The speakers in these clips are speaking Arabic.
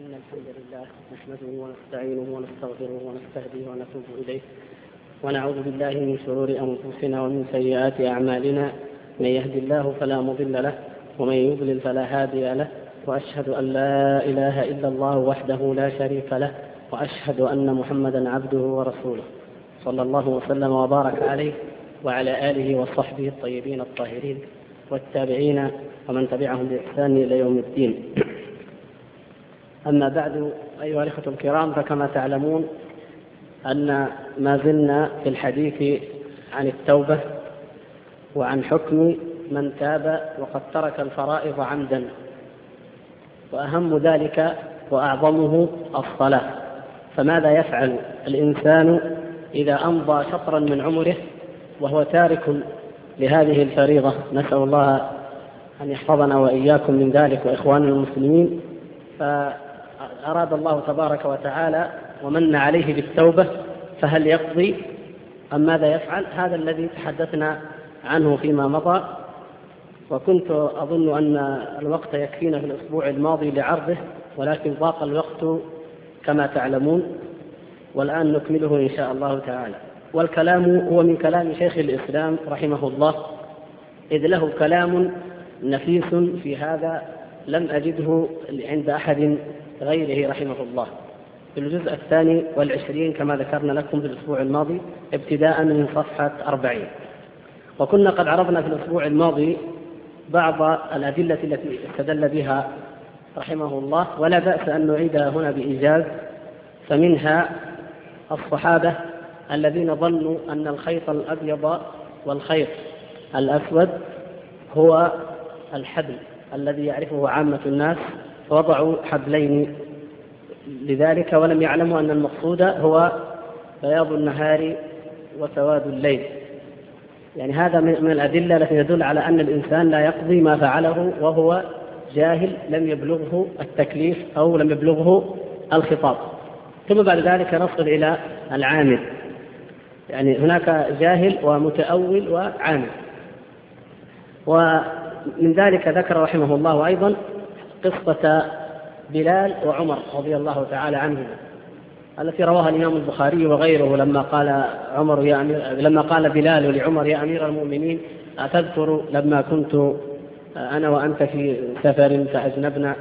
إن الحمد لله نحمده ونستعينه ونستغفره ونستهديه ونتوب إليه. ونعوذ بالله من شرور أنفسنا ومن سيئات أعمالنا. من يهد الله فلا مضل له ومن يضلل فلا هادي له. وأشهد أن لا إله إلا الله وحده لا شريك له وأشهد أن محمدا عبده ورسوله. صلى الله وسلم وبارك عليه وعلى آله وصحبه الطيبين الطاهرين والتابعين ومن تبعهم بإحسان إلى يوم الدين. أما بعد أيها الإخوة الكرام فكما تعلمون أن ما زلنا في الحديث عن التوبة وعن حكم من تاب وقد ترك الفرائض عمدا وأهم ذلك وأعظمه الصلاة. فماذا يفعل الإنسان إذا أمضى شطرا من عمره وهو تارك لهذه الفريضة؟ نسأل الله أن يحفظنا وإياكم من ذلك وإخواننا المسلمين. فأراد الله تبارك وتعالى ومن عليه بالتوبة فهل يقضي؟ أم ماذا يفعل؟ هذا الذي تحدثنا عنه فيما مضى. وكنت أظن أن الوقت يكفينا في الأسبوع الماضي لعرضه ولكن ضاق الوقت كما تعلمون. والآن نكمله إن شاء الله تعالى. والكلام هو من كلام شيخ الإسلام رحمه الله إذ له كلام نفيس في هذا لم أجده عند أحد غيره رحمه الله. في الجزء الثاني والعشرين كما ذكرنا لكم في الأسبوع الماضي ابتداء من صفحة أربعين. وكنا قد عرضنا في الأسبوع الماضي بعض الأدلة التي استدل بها رحمه الله ولا بأس أن نعيدها هنا بإيجاز. فمنها الصحابة الذين ظنوا أن الخيط الأبيض والخيط الأسود هو الحبل الذي يعرفه عامة الناس. فوضعوا حبلين لذلك ولم يعلموا أن المقصود هو بياض النهار وسواد الليل. يعني هذا من الأدلة التي تدل على أن الإنسان لا يقضي ما فعله وهو جاهل لم يبلغه التكليف أو لم يبلغه الخطاب. ثم بعد ذلك نصل إلى العامل. يعني هناك جاهل ومتأول وعامل. ومن ذلك ذكر رحمه الله أيضا قصة بلال وعمر رضي الله تعالى عنهما التي رواها الإمام البخاري وغيره لما قال عمر يا أمير لما قال بلال لعمر يا أمير المؤمنين أتذكر لما كنت أنا وأنت في سفر فأجنبنا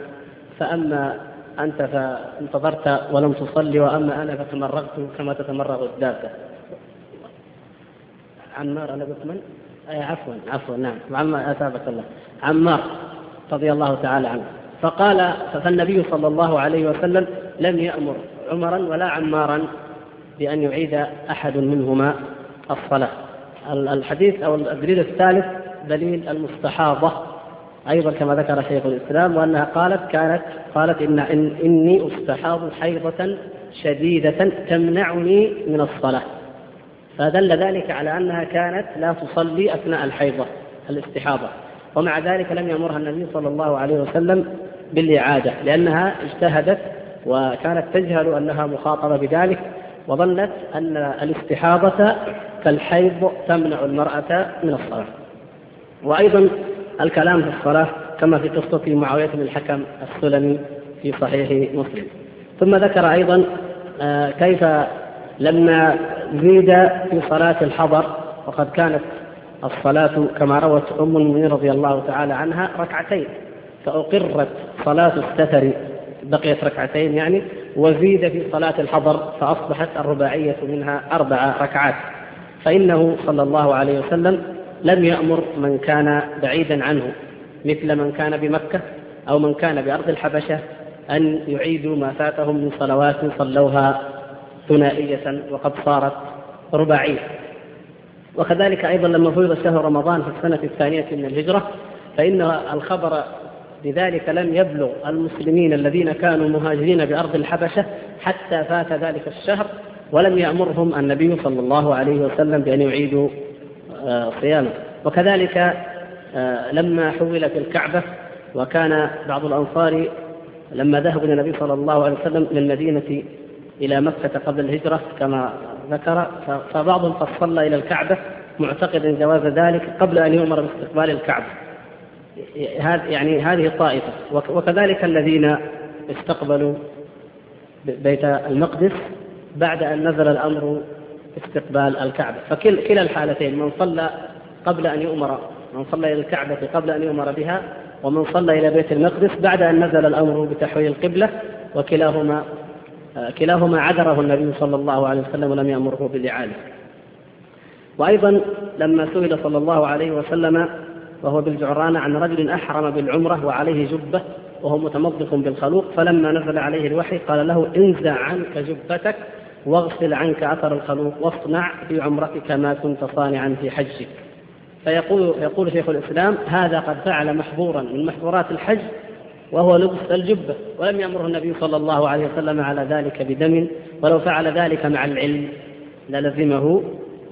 فأما أنت فانتظرت ولم تصلي وأما أنا فتمرغت كما تتمرغ الدابة. عمار أنا قلت من؟ أي عفوا عفوا نعم عمار أثابك الله. عمار رضي الله تعالى عنه. فقال فالنبي صلى الله عليه وسلم لم يأمر عمرا ولا عمارا بأن يعيد أحد منهما الصلاة. الحديث أو الدليل الثالث دليل المستحاضة أيضا كما ذكر شيخ الإسلام وأنها قالت كانت قالت إن, إن إني أستحاض حيضة شديدة تمنعني من الصلاة. فدل ذلك على أنها كانت لا تصلي أثناء الحيضة الاستحاضة. ومع ذلك لم يأمرها النبي صلى الله عليه وسلم بالإعادة لأنها اجتهدت وكانت تجهل أنها مخاطبة بذلك وظنت أن الاستحاضة كالحيض تمنع المرأة من الصلاة. وأيضا الكلام في الصلاة كما في قصة معاوية بن الحكم السلمي في صحيح مسلم. ثم ذكر أيضا آه، كيف لما زيد في صلاة الحضر وقد كانت الصلاة كما روت أم المؤمنين رضي الله تعالى عنها ركعتين. فأقرت صلاة الستر بقيت ركعتين يعني وزيد في صلاة الحضر فأصبحت الرباعية منها أربع ركعات. فإنه صلى الله عليه وسلم لم يأمر من كان بعيدا عنه مثل من كان بمكة أو من كان بأرض الحبشة أن يعيدوا ما فاتهم من صلوات صلوها ثنائية وقد صارت رباعية. وكذلك أيضا لما فرض شهر رمضان في السنة الثانية من الهجرة فإن الخبر بذلك لم يبلغ المسلمين الذين كانوا مهاجرين بأرض الحبشة حتى فات ذلك الشهر ولم يأمرهم النبي صلى الله عليه وسلم بأن يعيدوا آه، صيامه. وكذلك آه، لما حولت الكعبة وكان بعض الأنصار لما ذهبوا إلى النبي صلى الله عليه وسلم من المدينة إلى مكة قبل الهجرة كما ذكر فبعضهم قد صلى إلى الكعبة معتقدا جواز ذلك قبل أن يؤمر باستقبال الكعبة. يعني هذه الطائفة. وكذلك الذين استقبلوا بيت المقدس بعد أن نزل الأمر استقبال الكعبة. فكلا الحالتين. من صلى قبل أن يؤمر من صلى إلى الكعبة قبل أن يؤمر بها ومن صلى إلى بيت المقدس بعد أن نزل الأمر بتحويل القبلة وكلاهما كلاهما عذره النبي صلى الله عليه وسلم ولم يأمره بالإعادة وأيضا لما سئل صلى الله عليه وسلم وهو بالجعرانة عن رجل أحرم بالعمرة وعليه جبة وهو متمضق بالخلوق فلما نزل عليه الوحي قال له انزع عنك جبتك واغسل عنك أثر الخلوق واصنع في عمرتك ما كنت صانعا في حجك. فيقول يقول شيخ الإسلام هذا قد فعل محظورا من محظورات الحج وهو لبس الجبة ولم يأمره النبي صلى الله عليه وسلم على ذلك بدم ولو فعل ذلك مع العلم للزمه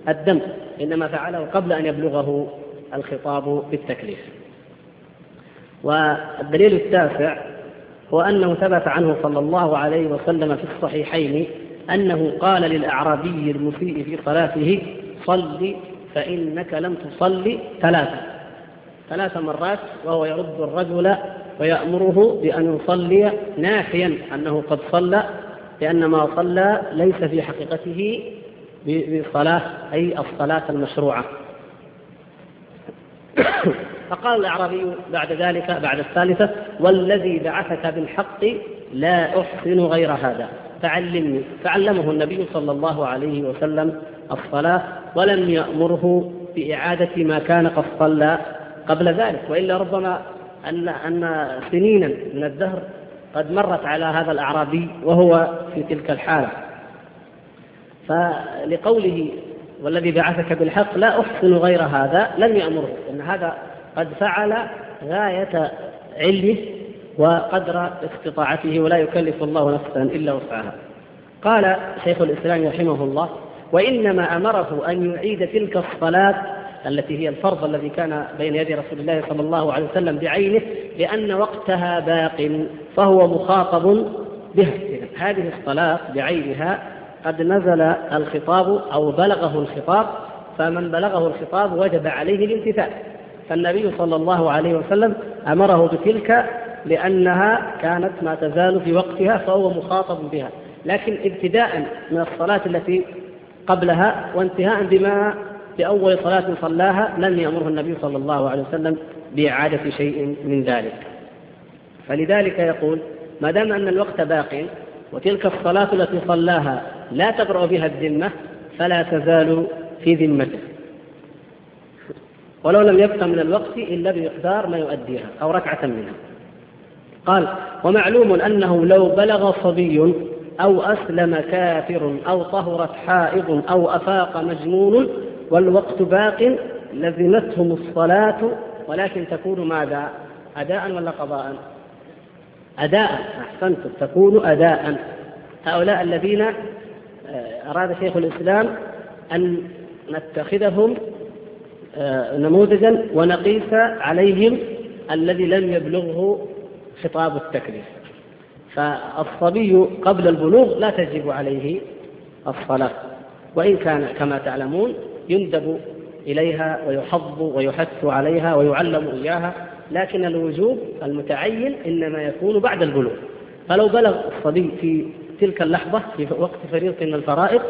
الدم إنما فعله قبل أن يبلغه الخطاب بالتكليف. والدليل التاسع هو أنه ثبت عنه صلى الله عليه وسلم في الصحيحين أنه قال للأعرابي المسيء في صلاته صل فإنك لم تصل ثلاثة. ثلاث مرات وهو يرد الرجل ويأمره بأن يصلي نافيا أنه قد صلى لأن ما صلى ليس في حقيقته بالصلاة أي الصلاة المشروعة. فقال الأعرابي بعد ذلك بعد الثالثة والذي بعثك بالحق لا أحسن غير هذا. فعلمني فعلمه النبي صلى الله عليه وسلم الصلاة ولم يأمره بإعادة ما كان قد صلى قبل ذلك. وإلا ربما أن أن سنينا من الدهر قد مرت على هذا الأعرابي وهو في تلك الحالة. فلقوله والذي بعثك بالحق لا أحسن غير هذا لم يأمره إن هذا قد فعل غاية علمه وقدر استطاعته ولا يكلف الله نفسا إلا وسعها. قال شيخ الإسلام رحمه الله وإنما أمره أن يعيد تلك الصلاة التي هي الفرض الذي كان بين يدي رسول الله صلى الله عليه وسلم بعينه لأن وقتها باق فهو مخاطب بها. هذه الصلاة بعينها قد نزل الخطاب أو بلغه الخطاب فمن بلغه الخطاب وجب عليه الامتثال. فالنبي صلى الله عليه وسلم أمره بتلك لأنها كانت ما تزال في وقتها فهو مخاطب بها. لكن ابتداء من الصلاة التي قبلها وانتهاء بما بأول صلاة صلاها لم يأمره النبي صلى الله عليه وسلم بإعادة شيء من ذلك. فلذلك يقول ما دام أن الوقت باق وتلك الصلاة التي صلاها لا تبرأ بها الذمة فلا تزال في ذمته ولو لم يبق من الوقت إلا بمقدار ما يؤديها أو ركعة منها قال ومعلوم أنه لو بلغ صبي أو أسلم كافر أو طهرت حائض أو أفاق مجنون والوقت باق لزمتهم الصلاة ولكن تكون ماذا؟ أداء ولا قضاء؟ أداء أحسنتم تكون أداء هؤلاء الذين أراد شيخ الإسلام أن نتخذهم آه، نموذجا ونقيس عليهم الذي لم يبلغه خطاب التكليف. فالصبي قبل البلوغ لا تجب عليه الصلاة وإن كان كما تعلمون يندب إليها ويحض ويحث عليها ويعلم إياها لكن الوجوب المتعين إنما يكون بعد البلوغ. فلو بلغ الصبي في تلك اللحظة في وقت فريضة من الفرائض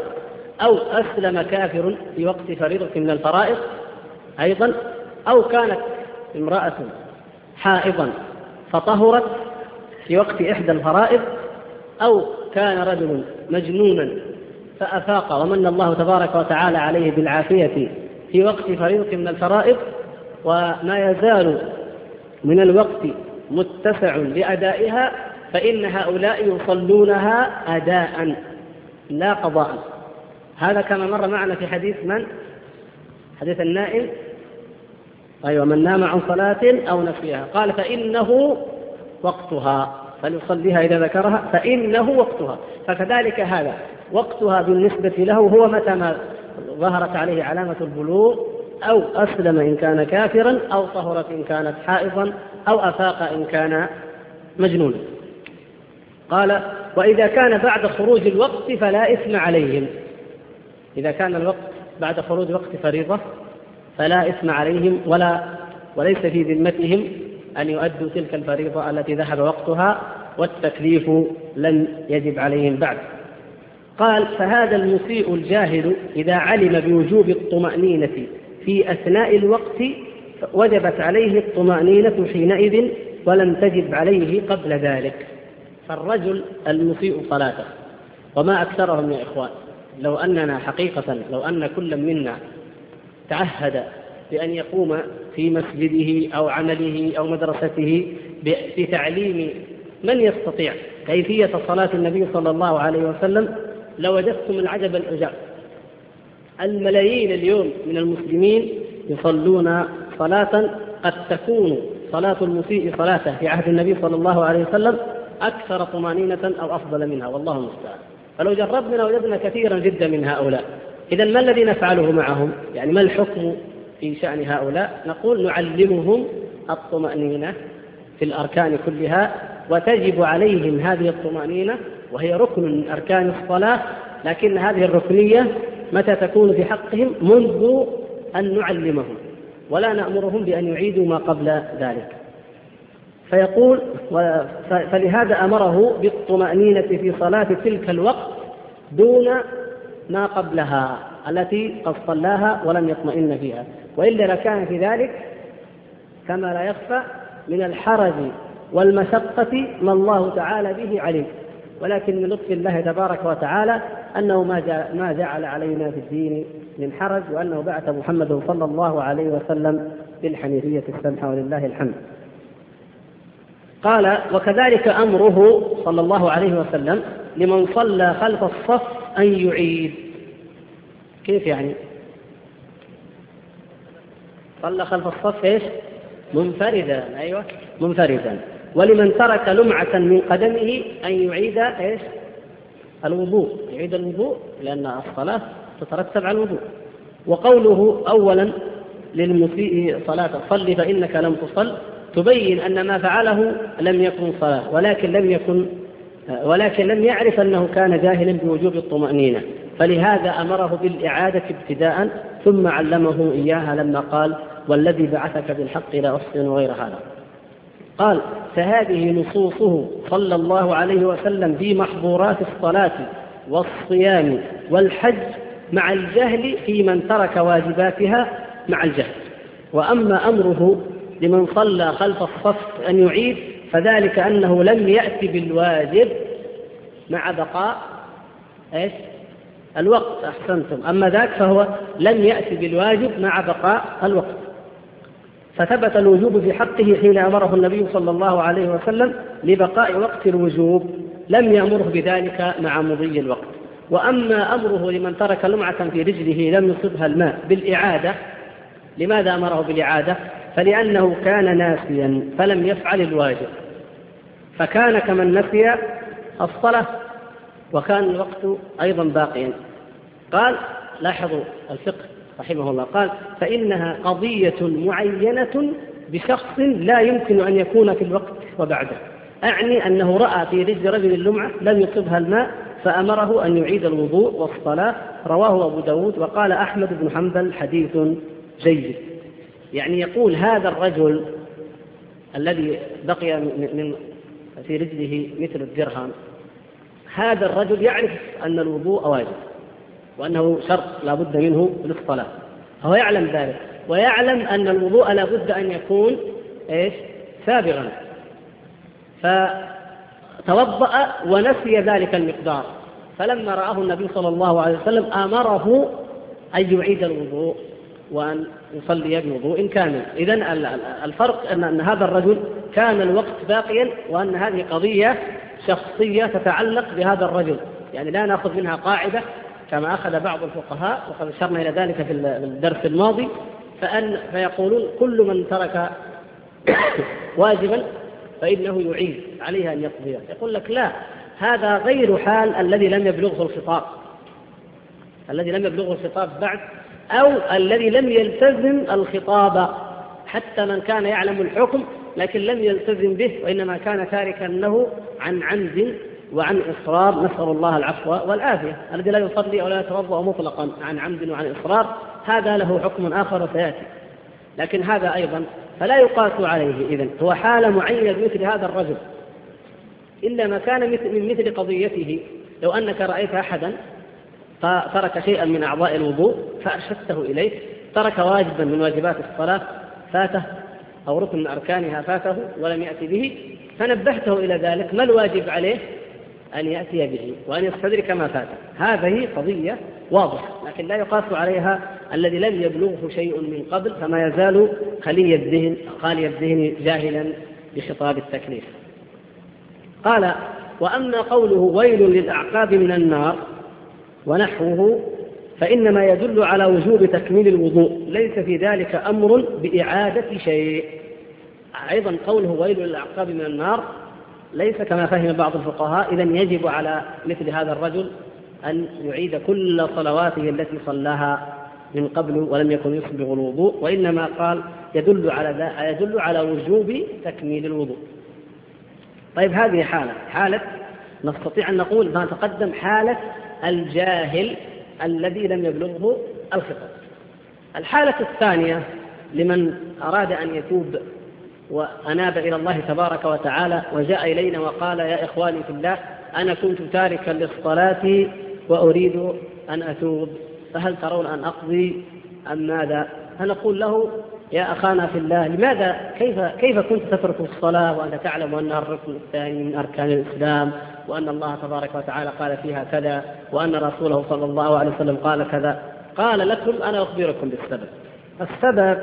أو أسلم كافر في وقت فريضة من الفرائض أيضا أو كانت امرأة حائضا فطهرت في وقت إحدى الفرائض أو كان رجل مجنونا فأفاق ومن الله تبارك وتعالى عليه بالعافية في وقت فريضة من الفرائض وما يزال من الوقت متسع لأدائها فإن هؤلاء يصلونها أداء لا قضاء. هذا كما مر معنا في حديث من؟ حديث النائم؟ أيوة من نام عن صلاة أو نسيها. قال فإنه وقتها. فليصليها إذا ذكرها. فإنه وقتها. فكذلك هذا. وقتها بالنسبة له هو متى ما ظهرت عليه علامة البلوغ أو أسلم إن كان كافرا أو طهرت إن كانت حائضا أو أفاق إن كان مجنونا. قال وإذا كان بعد خروج الوقت فلا إثم عليهم. إذا كان الوقت بعد خروج وقت فريضة فلا إثم عليهم ولا وليس في ذمتهم أن يؤدوا تلك الفريضة التي ذهب وقتها والتكليف لم يجب عليهم بعد. قال فهذا المسيء الجاهل إذا علم بوجوب الطمأنينة في أثناء الوقت وجبت عليه الطمأنينة حينئذ ولم تجب عليه قبل ذلك. فالرجل المسيء صلاته وما أكثرهم يا إخوان لو أننا حقيقة لو أن كل منا تعهد بأن يقوم في مسجده أو عمله أو مدرسته بتعليم من يستطيع كيفية صلاة النبي صلى الله عليه وسلم لوجدتم العجب العجاب الملايين اليوم من المسلمين يصلون صلاة قد تكون صلاة المسيء صلاته في عهد النبي صلى الله عليه وسلم أكثر طمأنينة أو أفضل منها والله المستعان. فلو جربنا وجدنا كثيرا جدا من هؤلاء. إذا ما الذي نفعله معهم؟ يعني ما الحكم في شأن هؤلاء؟ نقول نعلمهم الطمأنينة في الأركان كلها وتجب عليهم هذه الطمأنينة وهي ركن من أركان الصلاة لكن هذه الركنية متى تكون في حقهم؟ منذ أن نعلمهم. ولا نأمرهم بأن يعيدوا ما قبل ذلك. فيقول فلهذا أمره بالطمأنينة في صلاة تلك الوقت دون ما قبلها التي قد صلاها ولم يطمئن فيها. وإلا لكان في ذلك كما لا يخفى من الحرج والمشقة ما الله تعالى به عليم ولكن من لطف الله تبارك وتعالى أنه ما ما جعل علينا في الدين من حرج وأنه بعث محمد صلى الله عليه وسلم بالحنيفية السمحة ولله الحمد. قال وكذلك أمره صلى الله عليه وسلم لمن صلى خلف الصف أن يعيد. كيف يعني؟ صلى خلف الصف إيش؟ منفردا. أيوه منفردا. ولمن ترك لمعة من قدمه أن يعيد إيش؟ الوضوء. يعيد الوضوء لأن الصلاة تترتب على الوضوء. وقوله أولا للمسيء صلاة صل فإنك لم تصل. تبين أن ما فعله لم يكن صلاة ولكن لم يكن ولكن لم يعرف أنه كان جاهلا بوجوب الطمأنينة. فلهذا أمره بالإعادة ابتداء ثم علمه إياها لما قال والذي بعثك بالحق لا أحسن غير هذا. قال فهذه نصوصه صلى الله عليه وسلم في محظورات الصلاة والصيام والحج مع الجهل في من ترك واجباتها مع الجهل. وأما أمره لمن صلى خلف الصف أن يعيد فذلك أنه لم يأتي بالواجب مع بقاء إيش؟ الوقت أحسنتم أما ذاك فهو لم يأتي بالواجب مع بقاء الوقت فثبت الوجوب في حقه حين أمره النبي صلى الله عليه وسلم لبقاء وقت الوجوب لم يأمره بذلك مع مضي الوقت وأما أمره لمن ترك لمعة في رجله لم يصبها الماء بالإعادة لماذا أمره بالإعادة؟ فلأنه كان ناسيا فلم يفعل الواجب. فكان كمن نسي الصلاة وكان الوقت أيضا باقيا. قال لاحظوا الفقه رحمه الله. قال فإنها قضية معينة بشخص لا يمكن أن يكون في الوقت وبعده. أعني أنه رأى في رجل رجل اللمعة لم يصبها الماء فأمره أن يعيد الوضوء والصلاة. رواه أبو داود وقال أحمد بن حنبل حديث جيد. يعني يقول هذا الرجل الذي بقي من في رجله مثل الدرهم هذا الرجل يعرف أن الوضوء واجب وأنه شرط لا بد منه للصلاة فهو يعلم ذلك ويعلم أن الوضوء لا بد أن يكون إيش؟ سابغا. فتوضأ ونسي ذلك المقدار فلما رآه النبي صلى الله عليه وسلم أمره أن يعيد الوضوء. وأن يصلي بوضوء كامل إذا الفرق أن, هذا الرجل كان الوقت باقيا وأن هذه قضية شخصية تتعلق بهذا الرجل. يعني لا نأخذ منها قاعدة كما أخذ بعض الفقهاء وقد أشرنا إلى ذلك في الدرس الماضي. فأن فيقولون كل من ترك واجبا فإنه يعيد عليه أن يقضيه يقول لك لا هذا غير حال الذي لم يبلغه الخطاب. الذي لم يبلغه الخطاب بعد أو الذي لم يلتزم الخطاب حتى من كان يعلم الحكم لكن لم يلتزم به وإنما كان تاركا له عن عمد وعن إصرار نسأل الله العفو والعافية. الذي لا يصلي ولا يتوضأ مطلقا عن عمد وعن إصرار هذا له حكم آخر وسيأتي. لكن هذا أيضا فلا يقاس عليه إذن. هو حالة معينة بمثل هذا الرجل. إلا ما كان من مثل قضيته. لو أنك رأيت أحدا فترك شيئا من أعضاء الوضوء فأرشدته إليه ترك واجبا من واجبات الصلاة فاته أو ركن من أركانها فاته ولم يأتي به فنبهته إلى ذلك ما الواجب عليه؟ أن يأتي به وأن يستدرك ما فاته. هذه قضية واضحة لكن لا يقاس عليها الذي لم يبلغه شيء من قبل فما يزال خلي الذهن خالي الذهن جاهلا بخطاب التكليف. قال وأما قوله ويل للأعقاب من النار ونحوه فإنما يدل على وجوب تكميل الوضوء ليس في ذلك أمر بإعادة شيء أيضا قوله ويل للأعقاب من النار ليس كما فهم بعض الفقهاء إذا يجب على مثل هذا الرجل أن يعيد كل صلواته التي صلاها من قبل ولم يكن يسبغ الوضوء وإنما قال يدل على يدل على وجوب تكميل الوضوء. طيب هذه حالة، حالة نستطيع أن نقول ما تقدم حالة الجاهل الذي لم يبلغه الخطاب. الحالة الثانية لمن أراد أن يتوب وأناب إلى الله تبارك وتعالى وجاء إلينا وقال يا إخواني في الله أنا كنت تاركا للصلاة وأريد أن أتوب فهل ترون أن أقضي أم ماذا؟ فنقول له يا أخانا في الله لماذا؟ كيف كيف كنت تترك الصلاة وأنت تعلم أنها الركن الثاني من أركان الإسلام وأن الله تبارك وتعالى قال فيها كذا وأن رسوله صلى الله عليه وسلم قال كذا؟ قال لكم أنا أخبركم بالسبب. السبب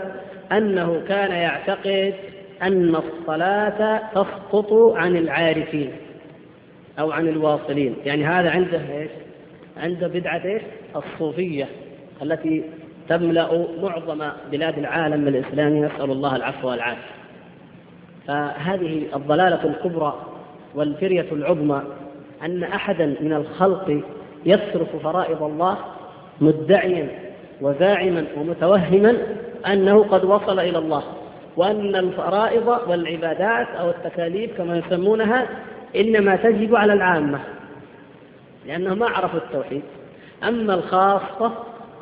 أنه كان يعتقد أن الصلاة تسقط عن العارفين أو عن الواصلين. يعني هذا عنده إيش؟ عنده بدعة إيش؟ الصوفية التي تملأ معظم بلاد العالم الإسلامي نسأل الله العفو والعافية. فهذه الضلالة الكبرى والفرية العظمى أن أحدا من الخلق يصرف فرائض الله مدعيا وزاعما ومتوهما أنه قد وصل إلى الله وأن الفرائض والعبادات أو التكاليف كما يسمونها إنما تجب على العامة لأنهم ما عرفوا التوحيد. أما الخاصة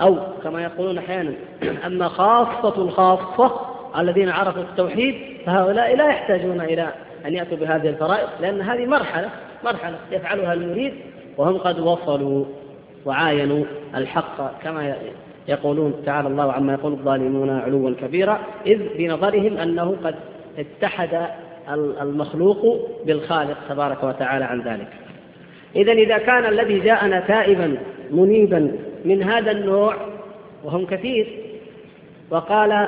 أو كما يقولون أحيانا أما خاصة الخاصة الذين عرفوا التوحيد فهؤلاء لا يحتاجون إلى أن يأتوا بهذه الفرائض لأن هذه مرحلة مرحلة يفعلها المريد وهم قد وصلوا وعاينوا الحق كما يقولون تعالى الله عما يقول الظالمون علوا كبيرا إذ بنظرهم أنه قد اتحد المخلوق بالخالق تبارك وتعالى عن ذلك. إذا إذا كان الذي جاءنا تائبا منيبا من هذا النوع وهم كثير. وقال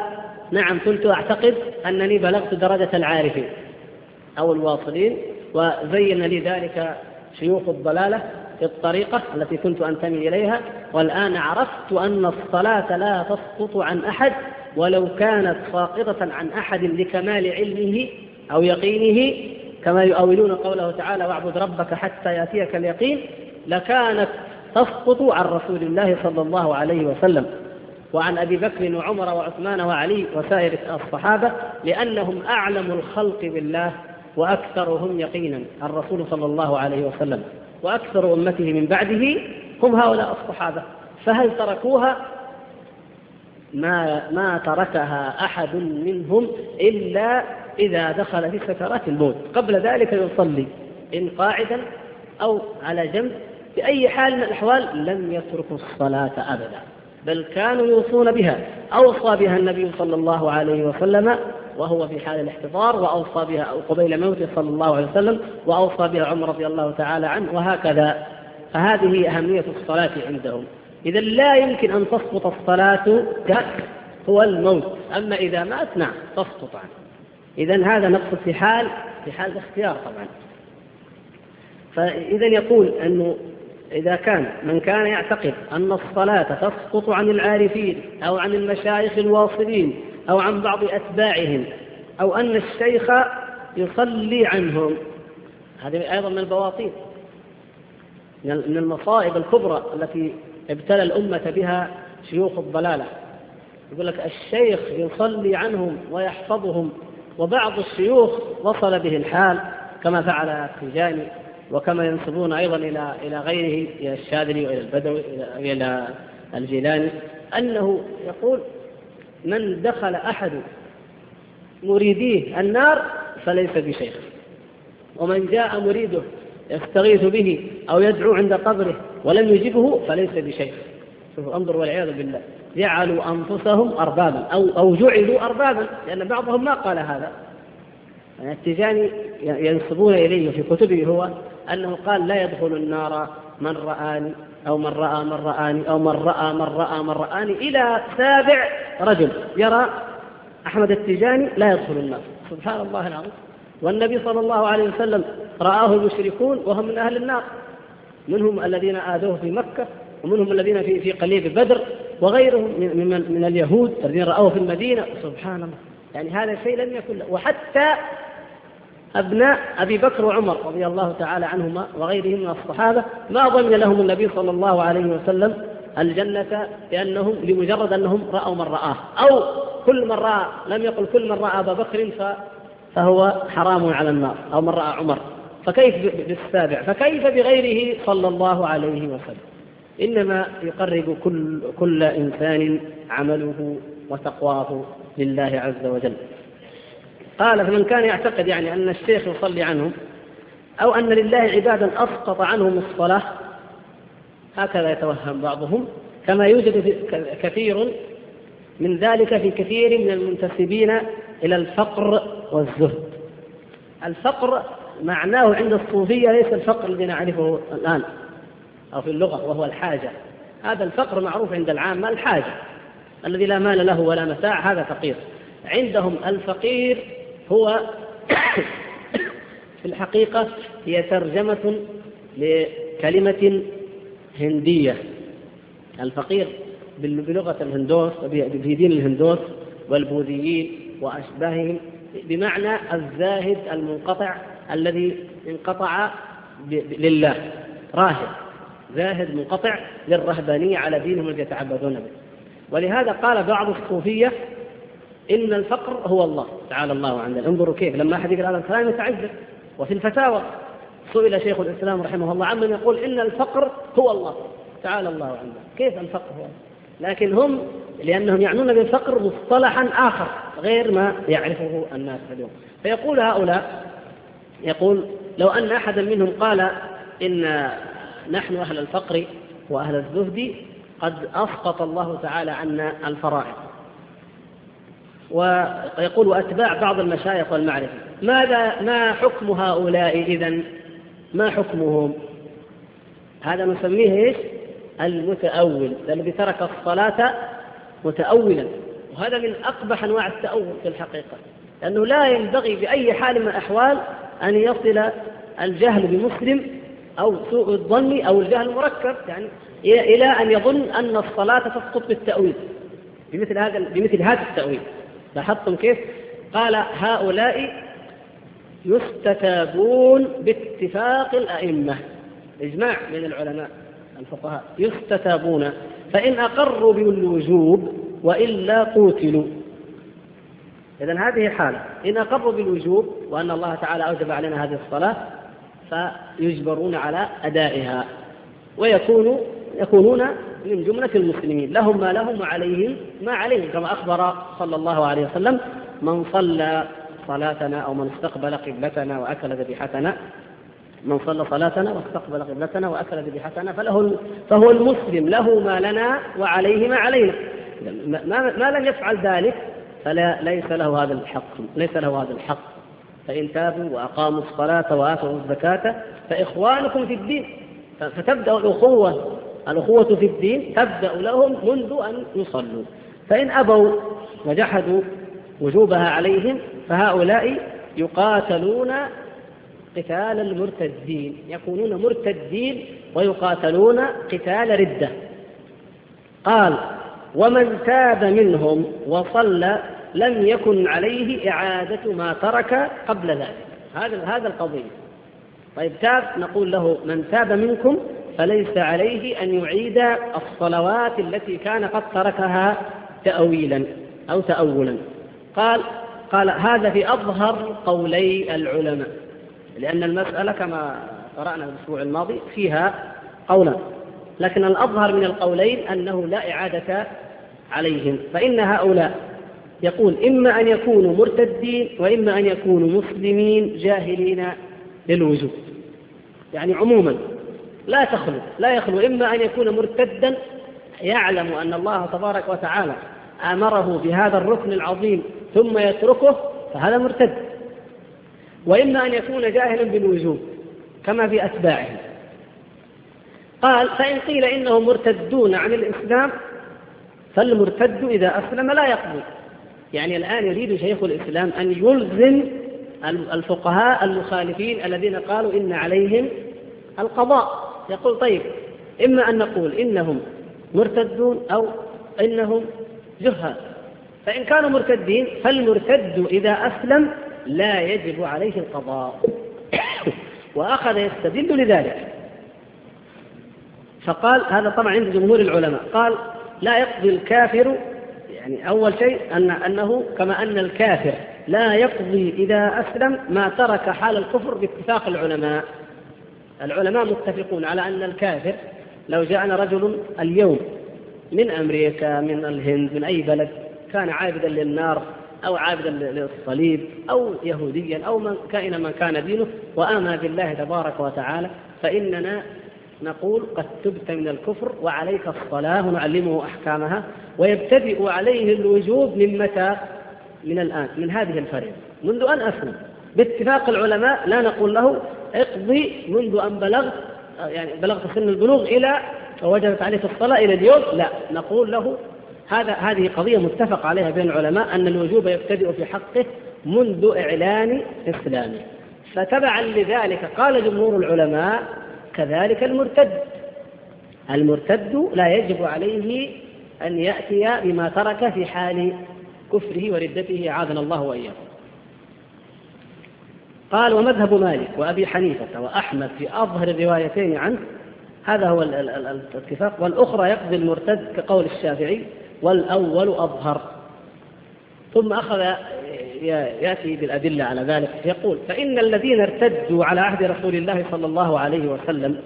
نعم كنت أعتقد أنني بلغت درجة العارفين أو الواصلين وزين لي ذلك شيوخ الضلالة في الطريقة التي كنت أنتمي إليها والآن عرفت أن الصلاة لا تسقط عن أحد ولو كانت ساقطة عن أحد لكمال علمه أو يقينه. كما يؤولون قوله تعالى واعبد ربك حتى يأتيك اليقين. لكانت تسقط عن رسول الله صلى الله عليه وسلم وعن أبي بكر وعمر وعثمان وعلي وسائر الصحابة لأنهم أعلم الخلق بالله وأكثرهم يقينا الرسول صلى الله عليه وسلم وأكثر أمته من بعده هم هؤلاء الصحابة. فهل تركوها؟ ما ما تركها أحد منهم إلا إذا دخل في سكرات الموت. قبل ذلك يصلي إن قاعدا أو على جنب أي حال من الأحوال لم يتركوا الصلاة أبدا بل كانوا يوصون بها أوصى بها النبي صلى الله عليه وسلم وهو في حال الاحتضار وأوصى بها قبيل موته صلى الله عليه وسلم وأوصى بها عمر رضي الله تعالى عنه وهكذا. فهذه أهمية الصلاة عندهم. اذا لا يمكن أن تسقط الصلاة هو الموت أما إذا مات نعم تسقط عنه. اذا هذا نقصد في حال في حال الاختيار طبعا. فاذا يقول أنه إذا كان من كان يعتقد أن الصلاة تسقط عن العارفين أو عن المشايخ الواصلين أو عن بعض أتباعهم أو أن الشيخ يصلي عنهم هذه أيضا من البواطين. من المصائب الكبرى التي ابتلى الأمة بها شيوخ الضلالة. يقول لك الشيخ يصلي عنهم ويحفظهم وبعض الشيوخ وصل به الحال كما فعل التجاني وكما ينسبون أيضا إلى إلى غيره إلى الشاذلي وإلى البدوي إلى إلى الجيلاني أنه يقول من دخل أحد مريديه النار فليس بشيخ. ومن جاء مريده يستغيث به أو يدعو عند قبره ولم يجبه فليس بشيء شوفوا انظر والعياذ بالله. جعلوا أنفسهم أربابا أو, أو جعلوا أربابا لأن بعضهم ما قال هذا. يعني التجاني ينسبون إليه في كتبه هو أنه قال لا يدخل النار من رآني أو من رأى من رآني أو من رأى من رأى من رآني إلى سابع رجل. يرى أحمد التجاني لا يدخل النار. سبحان الله العظيم. والنبي صلى الله عليه وسلم رآه المشركون وهم من أهل النار. منهم الذين آذوه في مكة ومنهم الذين في في قليب بدر وغيرهم من, من اليهود الذين رأوه في المدينة. سبحان الله. يعني هذا الشيء لم يكن وحتى أبناء أبي بكر وعمر رضي الله تعالى عنهما وغيرهم من الصحابة ما ضمن لهم النبي صلى الله عليه وسلم الجنة لأنهم لمجرد أنهم رأوا من رآه. أو كل من رأى لم يقل كل من رأى أبا بكر فهو حرام على النار أو من رأى عمر. فكيف بالسابع؟ فكيف بغيره صلى الله عليه وسلم؟ إنما يقرب كل, كل إنسان عمله وتقواه لله عز وجل. قال فمن كان يعتقد يعني أن الشيخ يصلي عنهم أو أن لله عبادا أسقط عنهم الصلاة هكذا يتوهم بعضهم. كما يوجد كثير من ذلك في كثير من المنتسبين إلى الفقر والزهد. الفقر معناه عند الصوفية ليس الفقر الذي نعرفه الآن أو في اللغة وهو الحاجة. هذا الفقر معروف عند العامة الحاجة الذي لا مال له ولا متاع هذا فقير. عندهم الفقير هو في الحقيقة هي ترجمة لكلمة هندية. الفقير بلغة الهندوس في دين الهندوس والبوذيين وأشباههم بمعنى الزاهد المنقطع الذي انقطع لله. راهب. زاهد منقطع للرهبانية على دينهم الذي يتعبدون به. ولهذا قال بعض الصوفية إن الفقر هو الله. تعالى الله عندنا انظروا كيف. لما أحد يقول هذا الكلام يتعجب. وفي الفتاوى سئل شيخ الإسلام رحمه الله عمن يقول إن الفقر هو الله. تعالى الله عندنا كيف الفقر هو الله؟ لكن هم لأنهم يعنون بالفقر مصطلحا آخر غير ما يعرفه الناس اليوم. فيقول هؤلاء يقول لو أن أحدا منهم قال إن نحن أهل الفقر وأهل الزهد قد أسقط الله تعالى عنا الفرائض. ويقول وأتباع بعض المشايخ والمعرفة. ماذا ما حكم هؤلاء إذا ما حكمهم؟ هذا نسميه إيش؟ المتأول الذي ترك الصلاة متأولا. وهذا من أقبح أنواع التأول في الحقيقة لأنه لا ينبغي بأي حال من الأحوال أن يصل الجهل بمسلم أو سوء الظن أو الجهل المركب يعني إلى أن يظن أن الصلاة تسقط بالتأويل بمثل هذا بمثل هذا التأويل. لاحظتم كيف؟ قال هؤلاء يستتابون باتفاق الأئمة. إجماع من العلماء الفقهاء. يستتابون. فإن أقروا بالوجوب وإلا قوتلوا إذا هذه حالة. إن أقروا بالوجوب وأن الله تعالى أوجب علينا هذه الصلاة فيجبرون على أدائها. ويكونوا يكونون من جملة المسلمين لهم ما لهم وعليهم ما عليهم كما أخبر صلى الله عليه وسلم من صلى صلاتنا أو من استقبل قبلتنا وأكل ذبيحتنا من صلى صلاتنا واستقبل قبلتنا وأكل ذبيحتنا فله فهو المسلم له ما لنا وعليه ما علينا. ما, ما لم يفعل ذلك فلا ليس له هذا الحق ليس له هذا الحق. فإن تابوا وأقاموا الصلاة وآتوا الزكاة فإخوانكم في الدين فتبدأ الأخوة الأخوة في الدين تبدأ لهم منذ أن يصلوا. فإن أبوا وجحدوا وجوبها عليهم فهؤلاء يقاتلون قتال المرتدين يكونون مرتدين ويقاتلون قتال ردة. قال ومن تاب منهم وصلى لم يكن عليه إعادة ما ترك قبل ذلك. هذا هذا القضية. طيب تاب نقول له من تاب منكم فليس عليه أن يعيد الصلوات التي كان قد تركها تأويلا أو تأولا. قال قال هذا في أظهر قولي العلماء لأن المسألة كما قرأنا الأسبوع الماضي فيها قولا لكن الأظهر من القولين أنه لا إعادة عليهم. فإن هؤلاء يقول إما أن يكونوا مرتدين وإما أن يكونوا مسلمين جاهلين للوجوب يعني عموما لا تخلو لا يخلو إما أن يكون مرتدا يعلم أن الله تبارك وتعالى أمره بهذا الركن العظيم ثم يتركه فهذا مرتد. وإما أن يكون جاهلا بالوجوب كما في أتباعه. قال فإن قيل إنهم مرتدون عن الإسلام فالمرتد إذا أسلم لا يقضي يعني الآن يريد شيخ الإسلام أن يلزم الفقهاء المخالفين الذين قالوا إن عليهم القضاء. يقول طيب إما أن نقول إنهم مرتدون أو إنهم جهال. فإن كانوا مرتدين فالمرتد إذا أسلم لا يجب عليه القضاء. وأخذ يستدل لذلك. فقال هذا طبعا عند جمهور العلماء قال لا يقضي الكافر يعني أول شيء أن أنه كما أن الكافر لا يقضي إذا أسلم ما ترك حال الكفر باتفاق العلماء. العلماء متفقون على أن الكافر لو جاءنا رجل اليوم من أمريكا من الهند من أي بلد كان عابدا للنار أو عابدا للصليب أو يهوديا أو من كائن من كان دينه وآمن بالله تبارك وتعالى فإننا نقول قد تبت من الكفر وعليك الصلاة ونعلمه أحكامها ويبتدئ عليه الوجوب من متى؟ من الآن من هذه الفريضة منذ أن أسلم باتفاق العلماء لا نقول له اقضي منذ أن بلغت يعني بلغت سن البلوغ إلى ووجبت عليك الصلاة إلى اليوم؟ لا. نقول له هذا هذه قضية متفق عليها بين العلماء أن الوجوب يبتدئ في حقه منذ إعلان إسلامه. فتبعا لذلك قال جمهور العلماء كذلك المرتد. المرتد لا يجب عليه أن يأتي بما ترك في حال كفره وردته عاذنا الله وإياكم. قال ومذهب مالك وأبي حنيفة وأحمد في أظهر الروايتين عنه هذا هو الاتفاق. والأخرى يقضي المرتد كقول الشافعي والأول أظهر. ثم أخذ يأتي بالأدلة على ذلك يقول فإن الذين ارتدوا على عهد رسول الله صلى الله عليه وسلم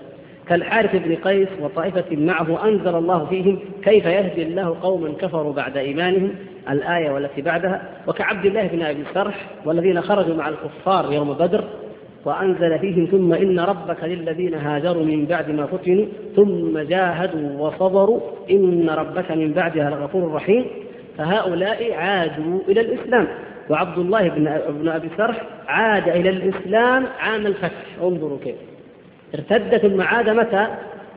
كالحارث بن قيس وطائفة معه أنزل الله فيهم كيف يهدي الله قوما كفروا بعد إيمانهم الآية والتي بعدها وكعبد الله بن أبي سرح والذين خرجوا مع الكفار يوم بدر وأنزل فيهم ثم إن ربك للذين هاجروا من بعد ما فتنوا ثم جاهدوا وصبروا إن ربك من بعدها لغفور رحيم. فهؤلاء عادوا إلى الإسلام وعبد الله بن أبي سرح عاد إلى الإسلام عام الفتح. انظروا كيف. ارتد ثم عاد متى؟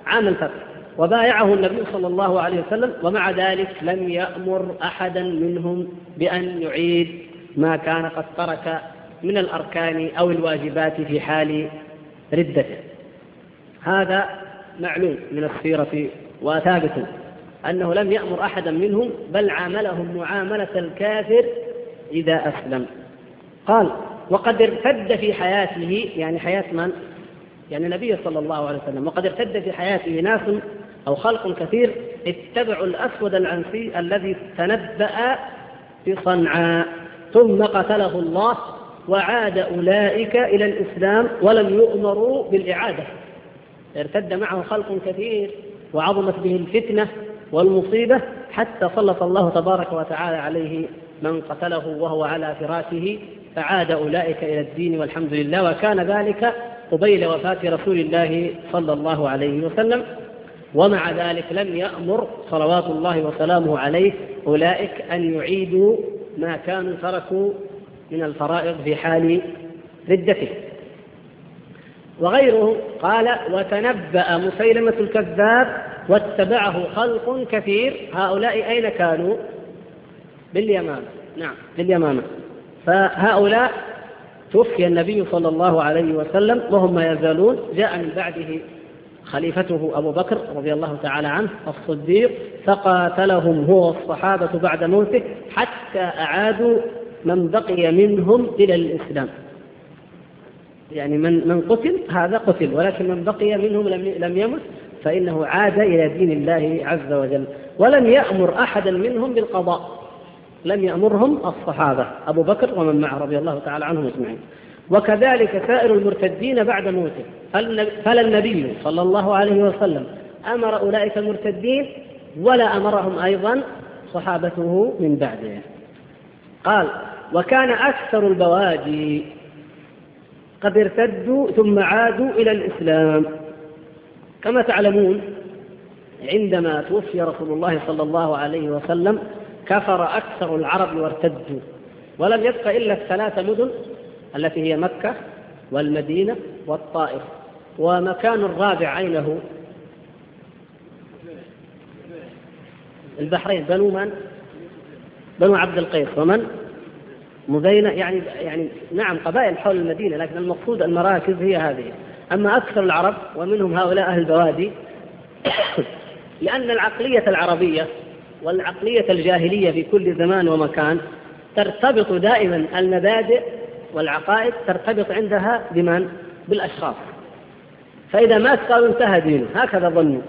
عام الفتح وبايعه النبي صلى الله عليه وسلم ومع ذلك لم يأمر أحدا منهم بأن يعيد ما كان قد ترك من الأركان أو الواجبات في حال ردته هذا معلوم من السيرة وثابت أنه لم يأمر أحدا منهم بل عاملهم معاملة الكافر إذا أسلم قال وقد ارتد في حياته يعني حياة من؟ يعني النبي صلى الله عليه وسلم وقد ارتد في حياته ناس أو خلق كثير اتبعوا الأسود العنسي الذي تنبأ في صنعاء ثم قتله الله وعاد أولئك إلى الإسلام ولم يؤمروا بالإعادة. ارتد معه خلق كثير وعظمت به الفتنة والمصيبة حتى سلط الله تبارك وتعالى عليه من قتله وهو على فراشه فعاد أولئك إلى الدين والحمد لله وكان ذلك قبيل وفاة رسول الله صلى الله عليه وسلم ومع ذلك لم يأمر صلوات الله وسلامه عليه أولئك أن يعيدوا ما كانوا تركوا من الفرائض في حال ردته. وغيره قال وتنبأ مسيلمة الكذاب واتبعه خلق كثير هؤلاء أين كانوا؟ باليمامة. نعم باليمامة. فهؤلاء توفي النبي صلى الله عليه وسلم وهم ما يزالون جاء من بعده خليفته أبو بكر رضي الله تعالى عنه الصديق فقاتلهم هو والصحابة بعد موته حتى أعادوا من بقي منهم إلى الإسلام. يعني من من قتل هذا قتل ولكن من بقي منهم لم لم يمت فإنه عاد إلى دين الله عز وجل ولم يأمر أحدا منهم بالقضاء. لم يأمرهم الصحابة أبو بكر ومن معه رضي الله تعالى عنهم أجمعين. وكذلك سائر المرتدين بعد موته. فلا النبي صلى الله عليه وسلم أمر أولئك المرتدين ولا أمرهم أيضا صحابته من بعده. قال وكان أكثر البوادي قد ارتدوا ثم عادوا إلى الإسلام. كما تعلمون عندما توفي رسول الله صلى الله عليه وسلم كفر أكثر العرب وارتدوا ولم يبق إلا الثلاث مدن التي هي مكة والمدينة والطائف ومكان الرابع أين هو؟ البحرين بنو من؟ بنو عبد القيس ومن؟ مزينة يعني يعني نعم قبائل حول المدينة لكن المقصود المراكز هي هذه أما أكثر العرب ومنهم هؤلاء أهل البوادي لأن العقلية العربية والعقلية الجاهلية في كل زمان ومكان ترتبط دائما المبادئ والعقائد ترتبط عندها بمن؟ بالأشخاص. فإذا مات قالوا انتهى دينه هكذا ظنوا.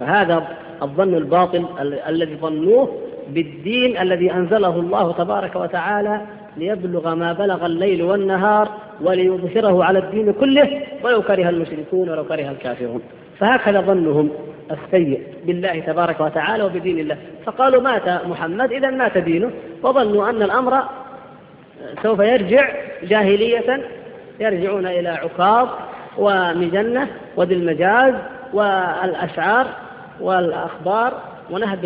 فهذا الظن الباطل الذي ظنوه بالدين الذي أنزله الله تبارك وتعالى ليبلغ ما بلغ الليل والنهار وليظهره على الدين كله ولو كره المشركون ولو كره الكافرون. فهكذا ظنهم. السيء بالله تبارك وتعالى وبدين الله. فقالوا مات محمد إذا مات دينه. وظنوا أن الأمر سوف يرجع جاهلية يرجعون إلى عكاظ ومجنة وذي المجاز والأشعار والأخبار ونهب